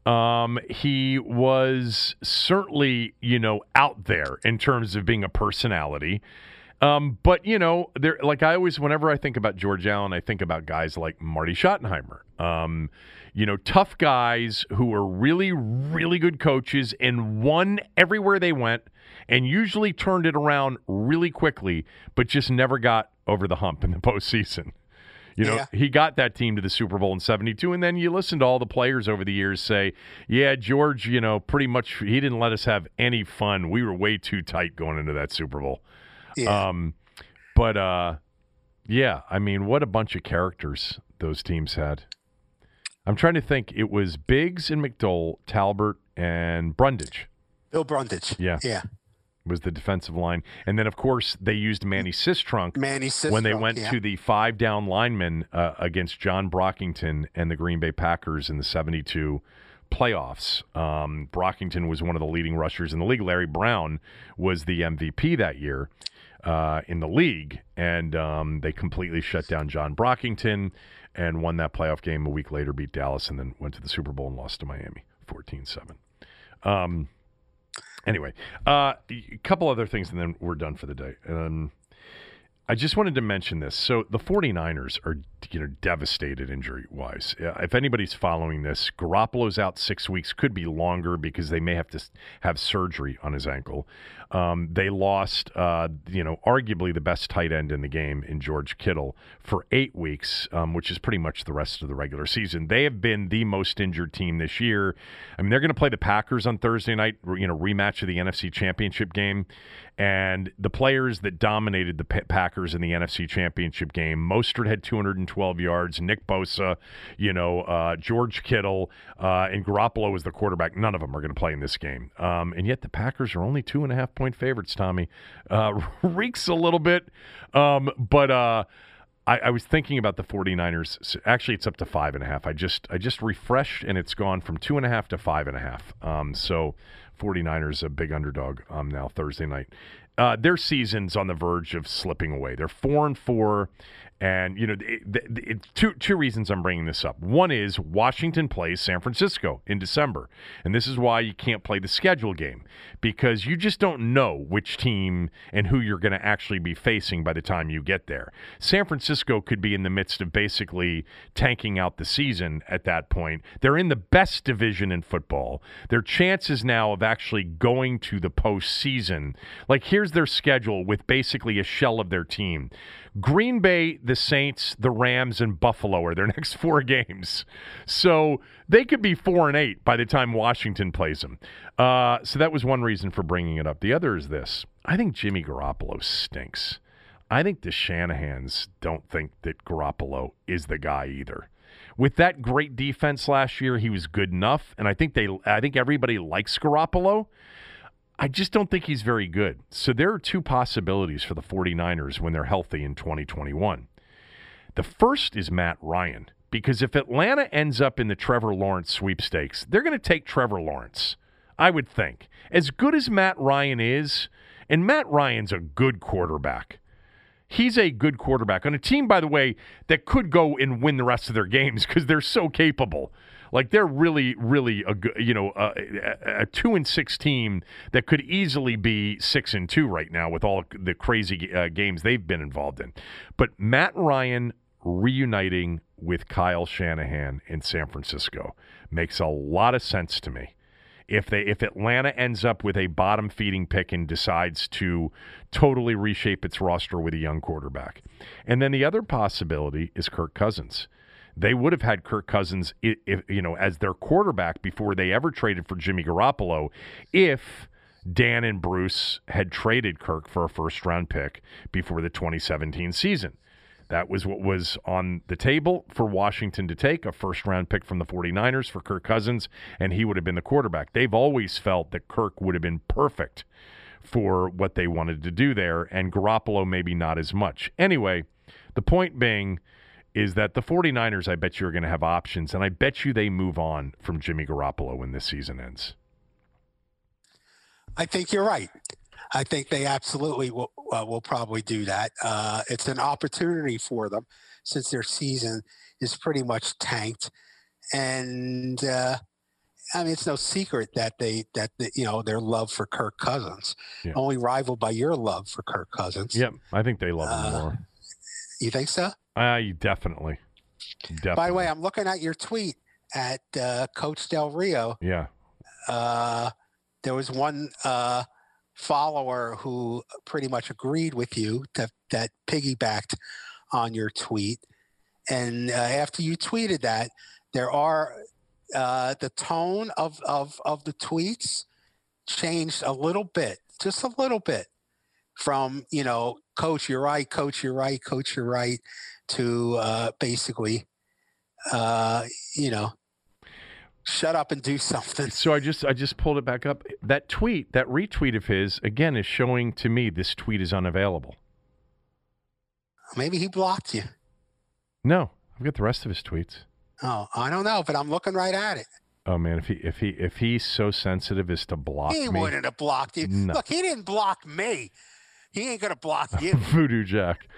Um, he was certainly, you know, out there in terms of being a personality. Um, but you know, there like I always, whenever I think about George Allen, I think about guys like Marty Schottenheimer. Um, you know, tough guys who were really, really good coaches and won everywhere they went, and usually turned it around really quickly, but just never got over the hump in the (laughs) postseason. You know, yeah. he got that team to the Super Bowl in 72. And then you listen to all the players over the years say, yeah, George, you know, pretty much he didn't let us have any fun. We were way too tight going into that Super Bowl. Yeah. Um, but uh, yeah, I mean, what a bunch of characters those teams had. I'm trying to think. It was Biggs and McDole, Talbert and Brundige. Bill Brundige. Yeah. Yeah. Was the defensive line. And then, of course, they used Manny Sistrunk, Manny Sistrunk when they went yeah. to the five down linemen uh, against John Brockington and the Green Bay Packers in the 72 playoffs. Um, Brockington was one of the leading rushers in the league. Larry Brown was the MVP that year uh, in the league, and um, they completely shut down John Brockington and won that playoff game. A week later, beat Dallas, and then went to the Super Bowl and lost to Miami, 14-7. Um, anyway, uh, a couple other things, and then we're done for the day. I just wanted to mention this. So the 49ers are, you know, devastated injury-wise. If anybody's following this, Garoppolo's out six weeks, could be longer because they may have to have surgery on his ankle. Um, they lost, uh, you know, arguably the best tight end in the game in George Kittle for eight weeks, um, which is pretty much the rest of the regular season. They have been the most injured team this year. I mean, they're going to play the Packers on Thursday night, you know, rematch of the NFC Championship game. And the players that dominated the Packers in the NFC Championship game, Mostert had 212 yards, Nick Bosa, you know, uh, George Kittle, uh, and Garoppolo was the quarterback. None of them are going to play in this game. Um, and yet the Packers are only two and a half point favorites, Tommy. Uh, (laughs) reeks a little bit, um, but uh, I, I, was thinking about the 49ers. Actually, it's up to five and a half. I just I just refreshed, and it's gone from two and a half to five and a half. Um, so 49ers a big underdog um, now Thursday night. Uh, their season's on the verge of slipping away. They're four and four, and you know, it, it, two two reasons I'm bringing this up. One is Washington plays San Francisco in December, and this is why you can't play the schedule game because you just don't know which team and who you're going to actually be facing by the time you get there. San Francisco could be in the midst of basically tanking out the season at that point. They're in the best division in football. Their chances now of actually going to the postseason, like here's their schedule with basically a shell of their team. Green Bay, the Saints, the Rams, and Buffalo are their (laughs) next four games. So they could be four and eight by the time Washington plays them. Uh, so that was one reason for bringing it up. The other is this I think Jimmy Garoppolo stinks. I think the Shanahans don't think that Garoppolo is the guy either. With that great defense last year, he was good enough, and I think they, I think everybody likes Garoppolo. I just don't think he's very good. So there are two possibilities for the 49ers when they're healthy in 2021. The first is Matt Ryan, because if Atlanta ends up in the Trevor Lawrence sweepstakes, they're going to take Trevor Lawrence, I would think. As good as Matt Ryan is, and Matt Ryan's a good quarterback. He's a good quarterback on a team, by the way, that could go and win the rest of their games because they're so capable. Like they're really, really a you know a, a, two and six team that could easily be six and two right now with all the crazy uh, games they've been involved in. But Matt Ryan reuniting with Kyle Shanahan in San Francisco makes a lot of sense to me. If they if Atlanta ends up with a bottom feeding pick and decides to totally reshape its roster with a young quarterback. And then the other possibility is Kirk Cousins. They would have had Kirk Cousins, if, you know, as their quarterback before they ever traded for Jimmy Garoppolo, if Dan and Bruce had traded Kirk for a first round pick before the 2017 season. That was what was on the table for Washington to take a first round pick from the 49ers for Kirk Cousins, and he would have been the quarterback. They've always felt that Kirk would have been perfect for what they wanted to do there, and Garoppolo maybe not as much. Anyway, the point being is that the 49ers, I bet you, are going to have options, and I bet you they move on from Jimmy Garoppolo when this season ends. I think you're right. I think they absolutely will, uh, will probably do that. Uh, it's an opportunity for them since their season is pretty much tanked, and uh, I mean it's no secret that they that the, you know their love for Kirk Cousins yeah. only rivaled by your love for Kirk Cousins. Yep, I think they love him uh, more. You think so? Uh, definitely. Definitely. By the way, I'm looking at your tweet at uh, Coach Del Rio. Yeah. Uh, there was one uh, follower who pretty much agreed with you that, that piggybacked on your tweet. And uh, after you tweeted that, there are uh, the tone of, of, of the tweets changed a little bit, just a little bit from, you know, coach, you're right, coach, you're right, coach, you're right, to uh, basically, uh, you know, shut up and do (laughs) something. So I just I just pulled it back up. That tweet, that retweet of his, again, is showing to me this tweet is unavailable. Maybe he blocked you. No, I've got the rest of his tweets. Oh, I don't know, but I'm looking right at it. Oh man, if he if he if he's so sensitive as to block he me, wouldn't have blocked you. No. Look, he didn't block me. He ain't gonna block (laughs) you. Voodoo Jack.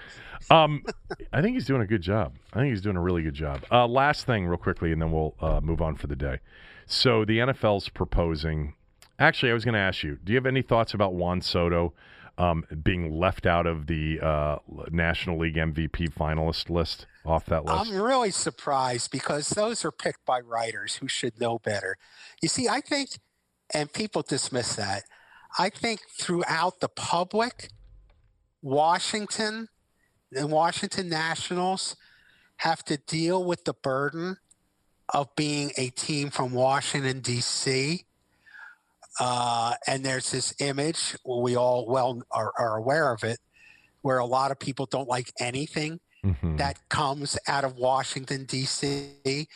Um, I think he's doing a good job. I think he's doing a really good job. Uh, last thing, real quickly, and then we'll uh, move on for the day. So the NFL's proposing. Actually, I was going to ask you. Do you have any thoughts about Juan Soto um, being left out of the uh, National League MVP finalist list? Off that list. I'm really surprised because those are picked by writers who should know better. You see, I think, and people dismiss that. I think throughout the public, Washington the Washington Nationals have to deal with the burden of being a team from Washington, D.C. Uh, and there's this image, we all well are, are, aware of it, where a lot of people don't like anything mm-hmm. that comes out of Washington, D.C.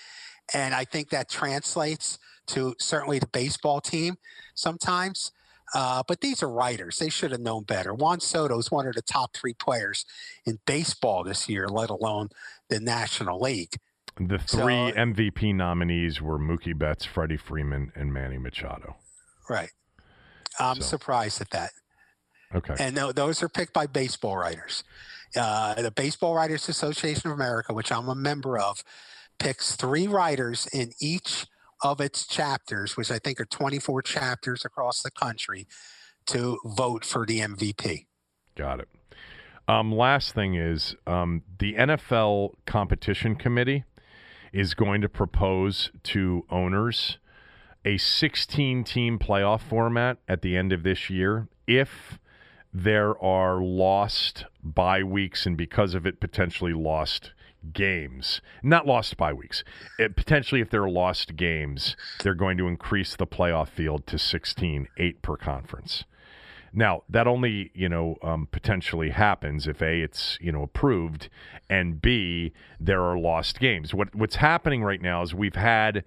And I think that translates to certainly the baseball team sometimes. Uh, but these are writers. They should have known better. Juan Soto is one of the top three players in baseball this year, let alone the National League. The three so, MVP nominees were Mookie Betts, Freddie Freeman, and Manny Machado. Right. I'm so. surprised at that. Okay. And th- those are picked by baseball writers. Uh, the Baseball Writers Association of America, which I'm a member of, picks three writers in each of its chapters, which I think are 24 chapters across the country, to vote for the MVP. Got it. Um, last thing is um, the NFL competition committee is going to propose to owners a 16 team playoff format at the end of this year if there are lost bye weeks and because of it potentially lost games, not lost by weeks. It, potentially, if there are lost games, they're going to increase the playoff field to 16, eight per conference. Now, that only, you know, um, potentially happens if A, it's, you know, approved, and B, there are lost games. What, what's happening right now is we've had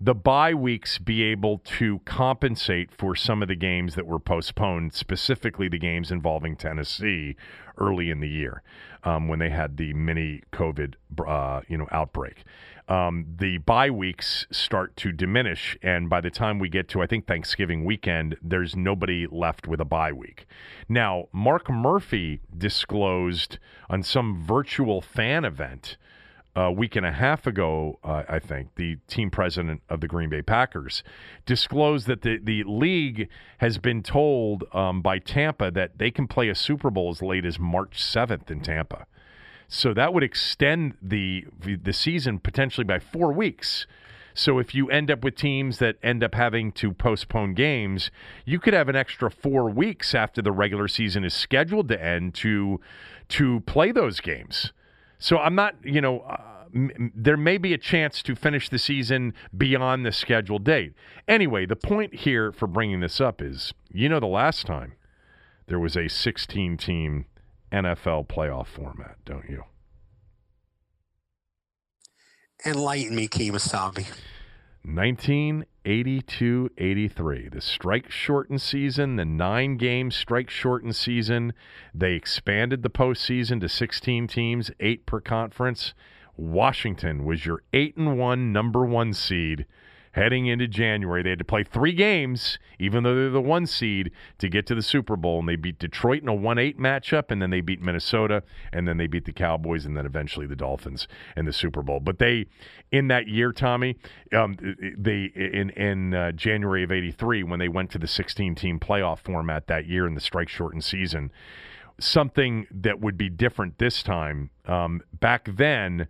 the bye weeks be able to compensate for some of the games that were postponed, specifically the games involving Tennessee early in the year um, when they had the mini COVID uh, you know outbreak. Um, the bye weeks start to diminish, and by the time we get to I think Thanksgiving weekend, there's nobody left with a bye week. Now, Mark Murphy disclosed on some virtual fan event a week and a half ago, uh, I think, the team president of the Green Bay Packers disclosed that the, the league has been told um, by Tampa that they can play a Super Bowl as late as March 7th in Tampa. So that would extend the the season potentially by four weeks. So if you end up with teams that end up having to postpone games, you could have an extra four weeks after the regular season is scheduled to end to to play those games. So I'm not, you know, uh, m- there may be a chance to finish the season beyond the scheduled date. Anyway, the point here for bringing this up is you know, the last time there was a 16 team NFL playoff format, don't you? Enlighten me, Kemosabe. 19 82 83. The strike shortened season, the nine game strike shortened season, they expanded the postseason to 16 teams, eight per conference. Washington was your 8 and 1 number 1 seed heading into January. They had to play three games, even though they're the one seed, to get to the Super Bowl. And they beat Detroit in a 1 8 matchup, and then they beat Minnesota, and then they beat the Cowboys, and then eventually the Dolphins in the Super Bowl. But they, in that year, Tommy, um, they in in uh, January of '83 when they went to the 16 team playoff format that year in the strike shortened season. Something that would be different this time. Um, back then,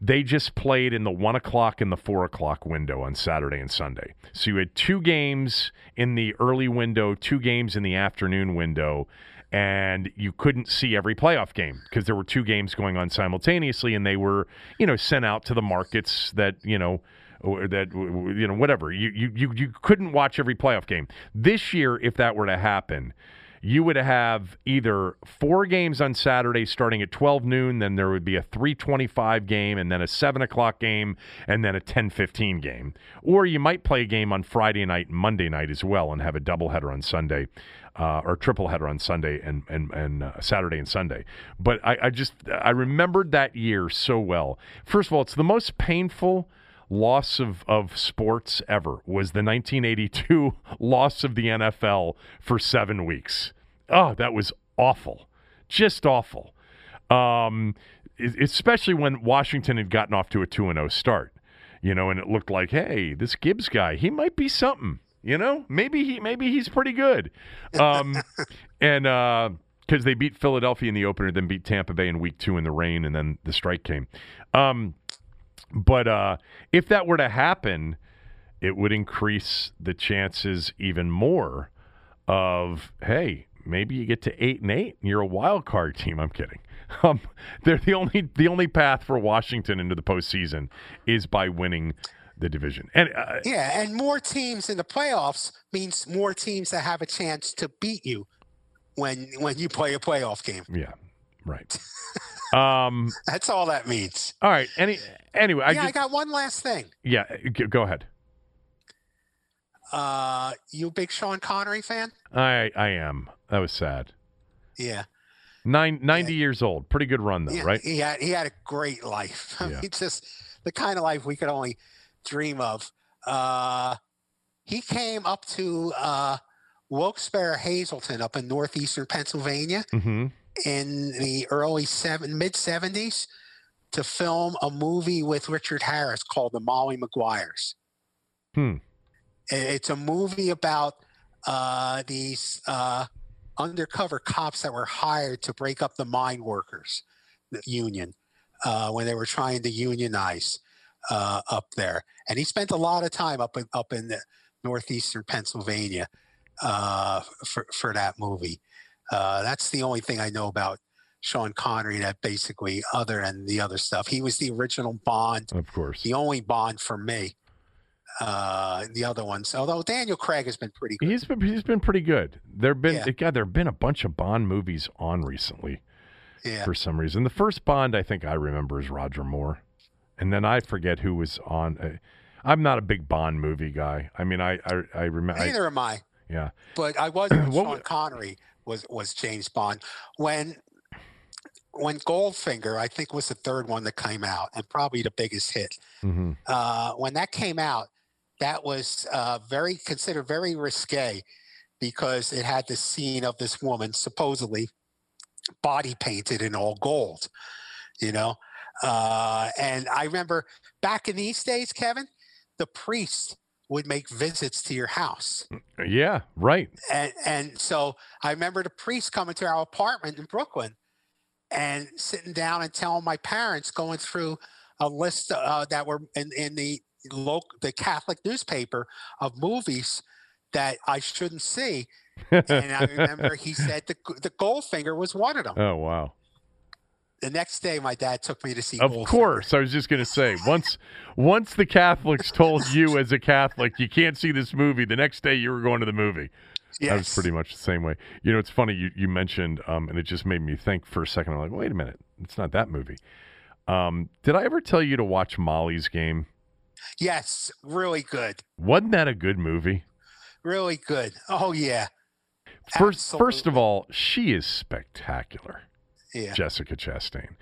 they just played in the one o'clock and the four o'clock window on Saturday and Sunday. So you had two games in the early window, two games in the afternoon window, and you couldn't see every playoff game because there were two games going on simultaneously, and they were, you know, sent out to the markets that you know that you know whatever you you you couldn't watch every playoff game this year if that were to happen you would have either four games on Saturday starting at 12 noon, then there would be a 325 game, and then a 7 o'clock game, and then a 1015 game. Or you might play a game on Friday night and Monday night as well and have a doubleheader on Sunday. Uh, or triple header on Sunday and and and uh, Saturday and Sunday. But I, I just I remembered that year so well. First of all, it's the most painful loss of, of sports ever was the 1982 (laughs) loss of the NFL for seven weeks. Oh, that was awful. Just awful. Um, especially when Washington had gotten off to a 2 0 start, you know, and it looked like, hey, this Gibbs guy, he might be something, you know, maybe he, maybe he's pretty good. Um, (laughs) and, uh, because they beat Philadelphia in the opener, then beat Tampa Bay in week two in the rain, and then the strike came. Um, but uh, if that were to happen, it would increase the chances even more of hey, maybe you get to eight and eight and you're a wild card team. I'm kidding. (laughs) Um, they're the only the only path for Washington into the postseason is by winning the division. And uh, yeah, and more teams in the playoffs means more teams that have a chance to beat you when when you play a playoff game. Yeah, right. (laughs) Um, That's all that means. All right. Any anyway, I yeah, just, I got one last thing. Yeah, go ahead. Uh, you a big Sean Connery fan? I I am. That was sad. Yeah. Nine, 90 yeah. years old. Pretty good run though, yeah, right? He had he had a great life. I (laughs) yeah. mean, just the kind of life we could only dream of. Uh, he came up to uh, Wilkes-Barre Hazleton up in northeastern Pennsylvania. Mm-hmm in the early seven mid 70s to film a movie with Richard Harris called The Molly Maguires. Hmm. It's a movie about uh, these uh, undercover cops that were hired to break up the mine workers the union uh, when they were trying to unionize uh, up there. And he spent a lot of time up in, up in northeastern Pennsylvania uh, for, for that movie. Uh, that's the only thing I know about Sean Connery that basically, other than the other stuff, he was the original Bond. Of course. The only Bond for me. Uh, the other ones, although Daniel Craig has been pretty good. He's been he's been pretty good. There've been yeah. God, there've been a bunch of Bond movies on recently. Yeah. For some reason, the first Bond I think I remember is Roger Moore, and then I forget who was on. Uh, I'm not a big Bond movie guy. I mean, I I, I remember. Neither I, am I. Yeah. But I was (coughs) Sean Connery was was James Bond when when Goldfinger I think was the third one that came out and probably the biggest hit. Mm-hmm. Uh, when that came out, that was uh, very considered very risque because it had the scene of this woman supposedly body painted in all gold, you know. Uh, and I remember back in these days, Kevin, the priest would make visits to your house. Yeah, right. And and so I remember the priest coming to our apartment in Brooklyn and sitting down and telling my parents going through a list uh, that were in, in the local the Catholic newspaper of movies that I shouldn't see. (laughs) and I remember he said the the Goldfinger was one of them. Oh wow. The next day, my dad took me to see. Of course, I was just going to say once once the Catholics told you as a Catholic you can't see this movie, the next day you were going to the movie. Yes. I was pretty much the same way. You know, it's funny you you mentioned, um, and it just made me think for a second. I'm like, wait a minute, it's not that movie. Um, did I ever tell you to watch Molly's Game? Yes, really good. Wasn't that a good movie? Really good. Oh yeah. First, first of all, she is spectacular, Yeah. Jessica Chastain.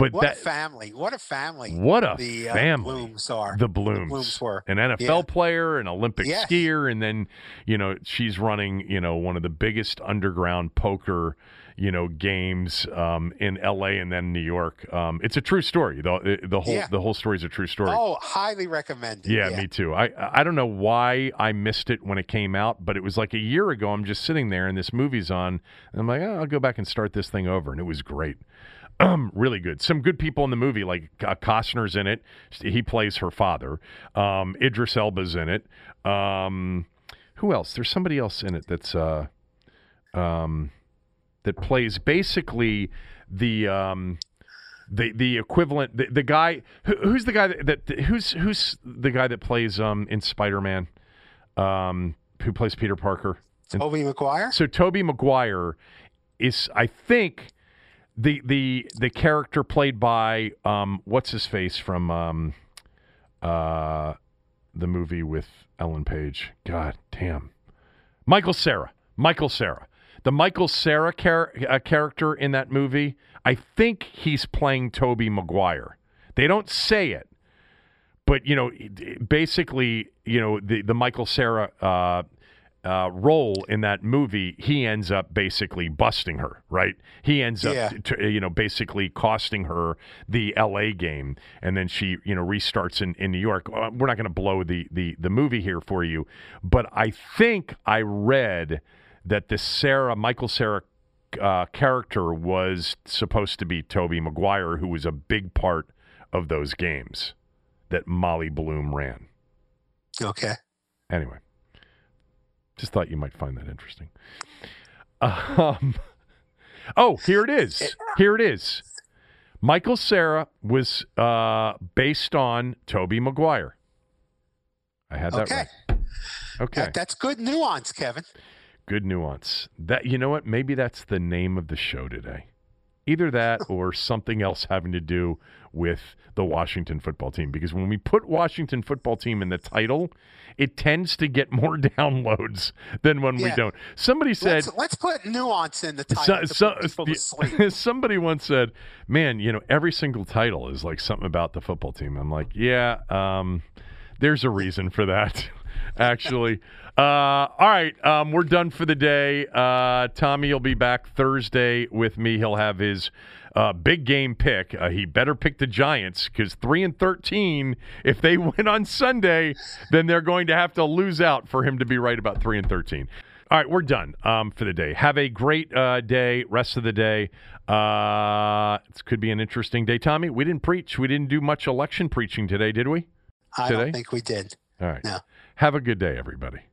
But What that a family. What a family. what a the uh, family. Blooms are. the Blooms. Blooms were. an NFL Yeah. player, an Olympic Yes. skier, and then you know she's running you know one of the biggest underground poker you know games um, in L.A. and then New York. Um, it's a true story. The the whole Yeah. the whole story is a true story. Oh, highly recommended. Yeah, me too. I I don't know why I missed it when it came out, but it was like a year ago. I'm just sitting there and this movie's on, and I'm like, oh, I'll go back and start this thing over, and it was great. (clears throat) really good. Some good people in the movie, like uh, Costner's in it. He plays her father. Um, Idris Elba's in it. Um, who else? There's somebody else in it that's uh, um, that plays basically the um, the the equivalent the, the guy who, who's the guy that, that who's who's the guy that plays um in Spider-Man um who plays Peter Parker Tobey Maguire. so Tobey Maguire is I think the the the character played by um what's his face from um uh the movie with Ellen Page? God damn. Michael Cera Michael Cera the Michael Cera char- uh, character in that movie I think he's playing Tobey Maguire. They don't say it but you know basically you know the the Michael Cera uh uh, role in that movie, he ends up basically busting her, right? He ends up, Yeah. t- you know, basically costing her the L.A. game, and then she, you know, restarts in, in New York. Uh, we're not going to blow the, the the movie here for you, but I think I read that the Cera Michael Cera uh, character was supposed to be Tobey Maguire, who was a big part of those games that Molly Bloom ran. Okay. Anyway, just thought you might find that interesting. Um, (laughs) oh, here it is. Here it is. Michael Cera was uh, based on Tobey Maguire. I had that Okay. right. Okay, That, that's good nuance, Kevin. good nuance. That you know what? Maybe that's the name of the show today. Either that or something else having to do with the Washington football team. Because when we put Washington football team in the title, it tends to get more (laughs) downloads than when we don't. Somebody said, Let's, let's put nuance in the so, title so- to (laughs) sleep. somebody once said, "Man, you know, every single title is like something about the football team." I'm like, "Yeah, um, there's a reason for that, (laughs) actually." uh, all right, um, we're done for the day. Uh, Tommy will be back Thursday with me. He'll have his uh, big game pick. Uh, he better pick the Giants because three and thirteen. If they (laughs) win on Sunday, then they're going to have to lose out for him to be right about three and thirteen. All right, we're done um, for the day. Have a great uh, day, rest of the day. Uh, it could be an interesting day. Tommy, we didn't preach. We didn't do much election preaching today, did we? I today? don't think we did. All right. No. Have a good day, everybody.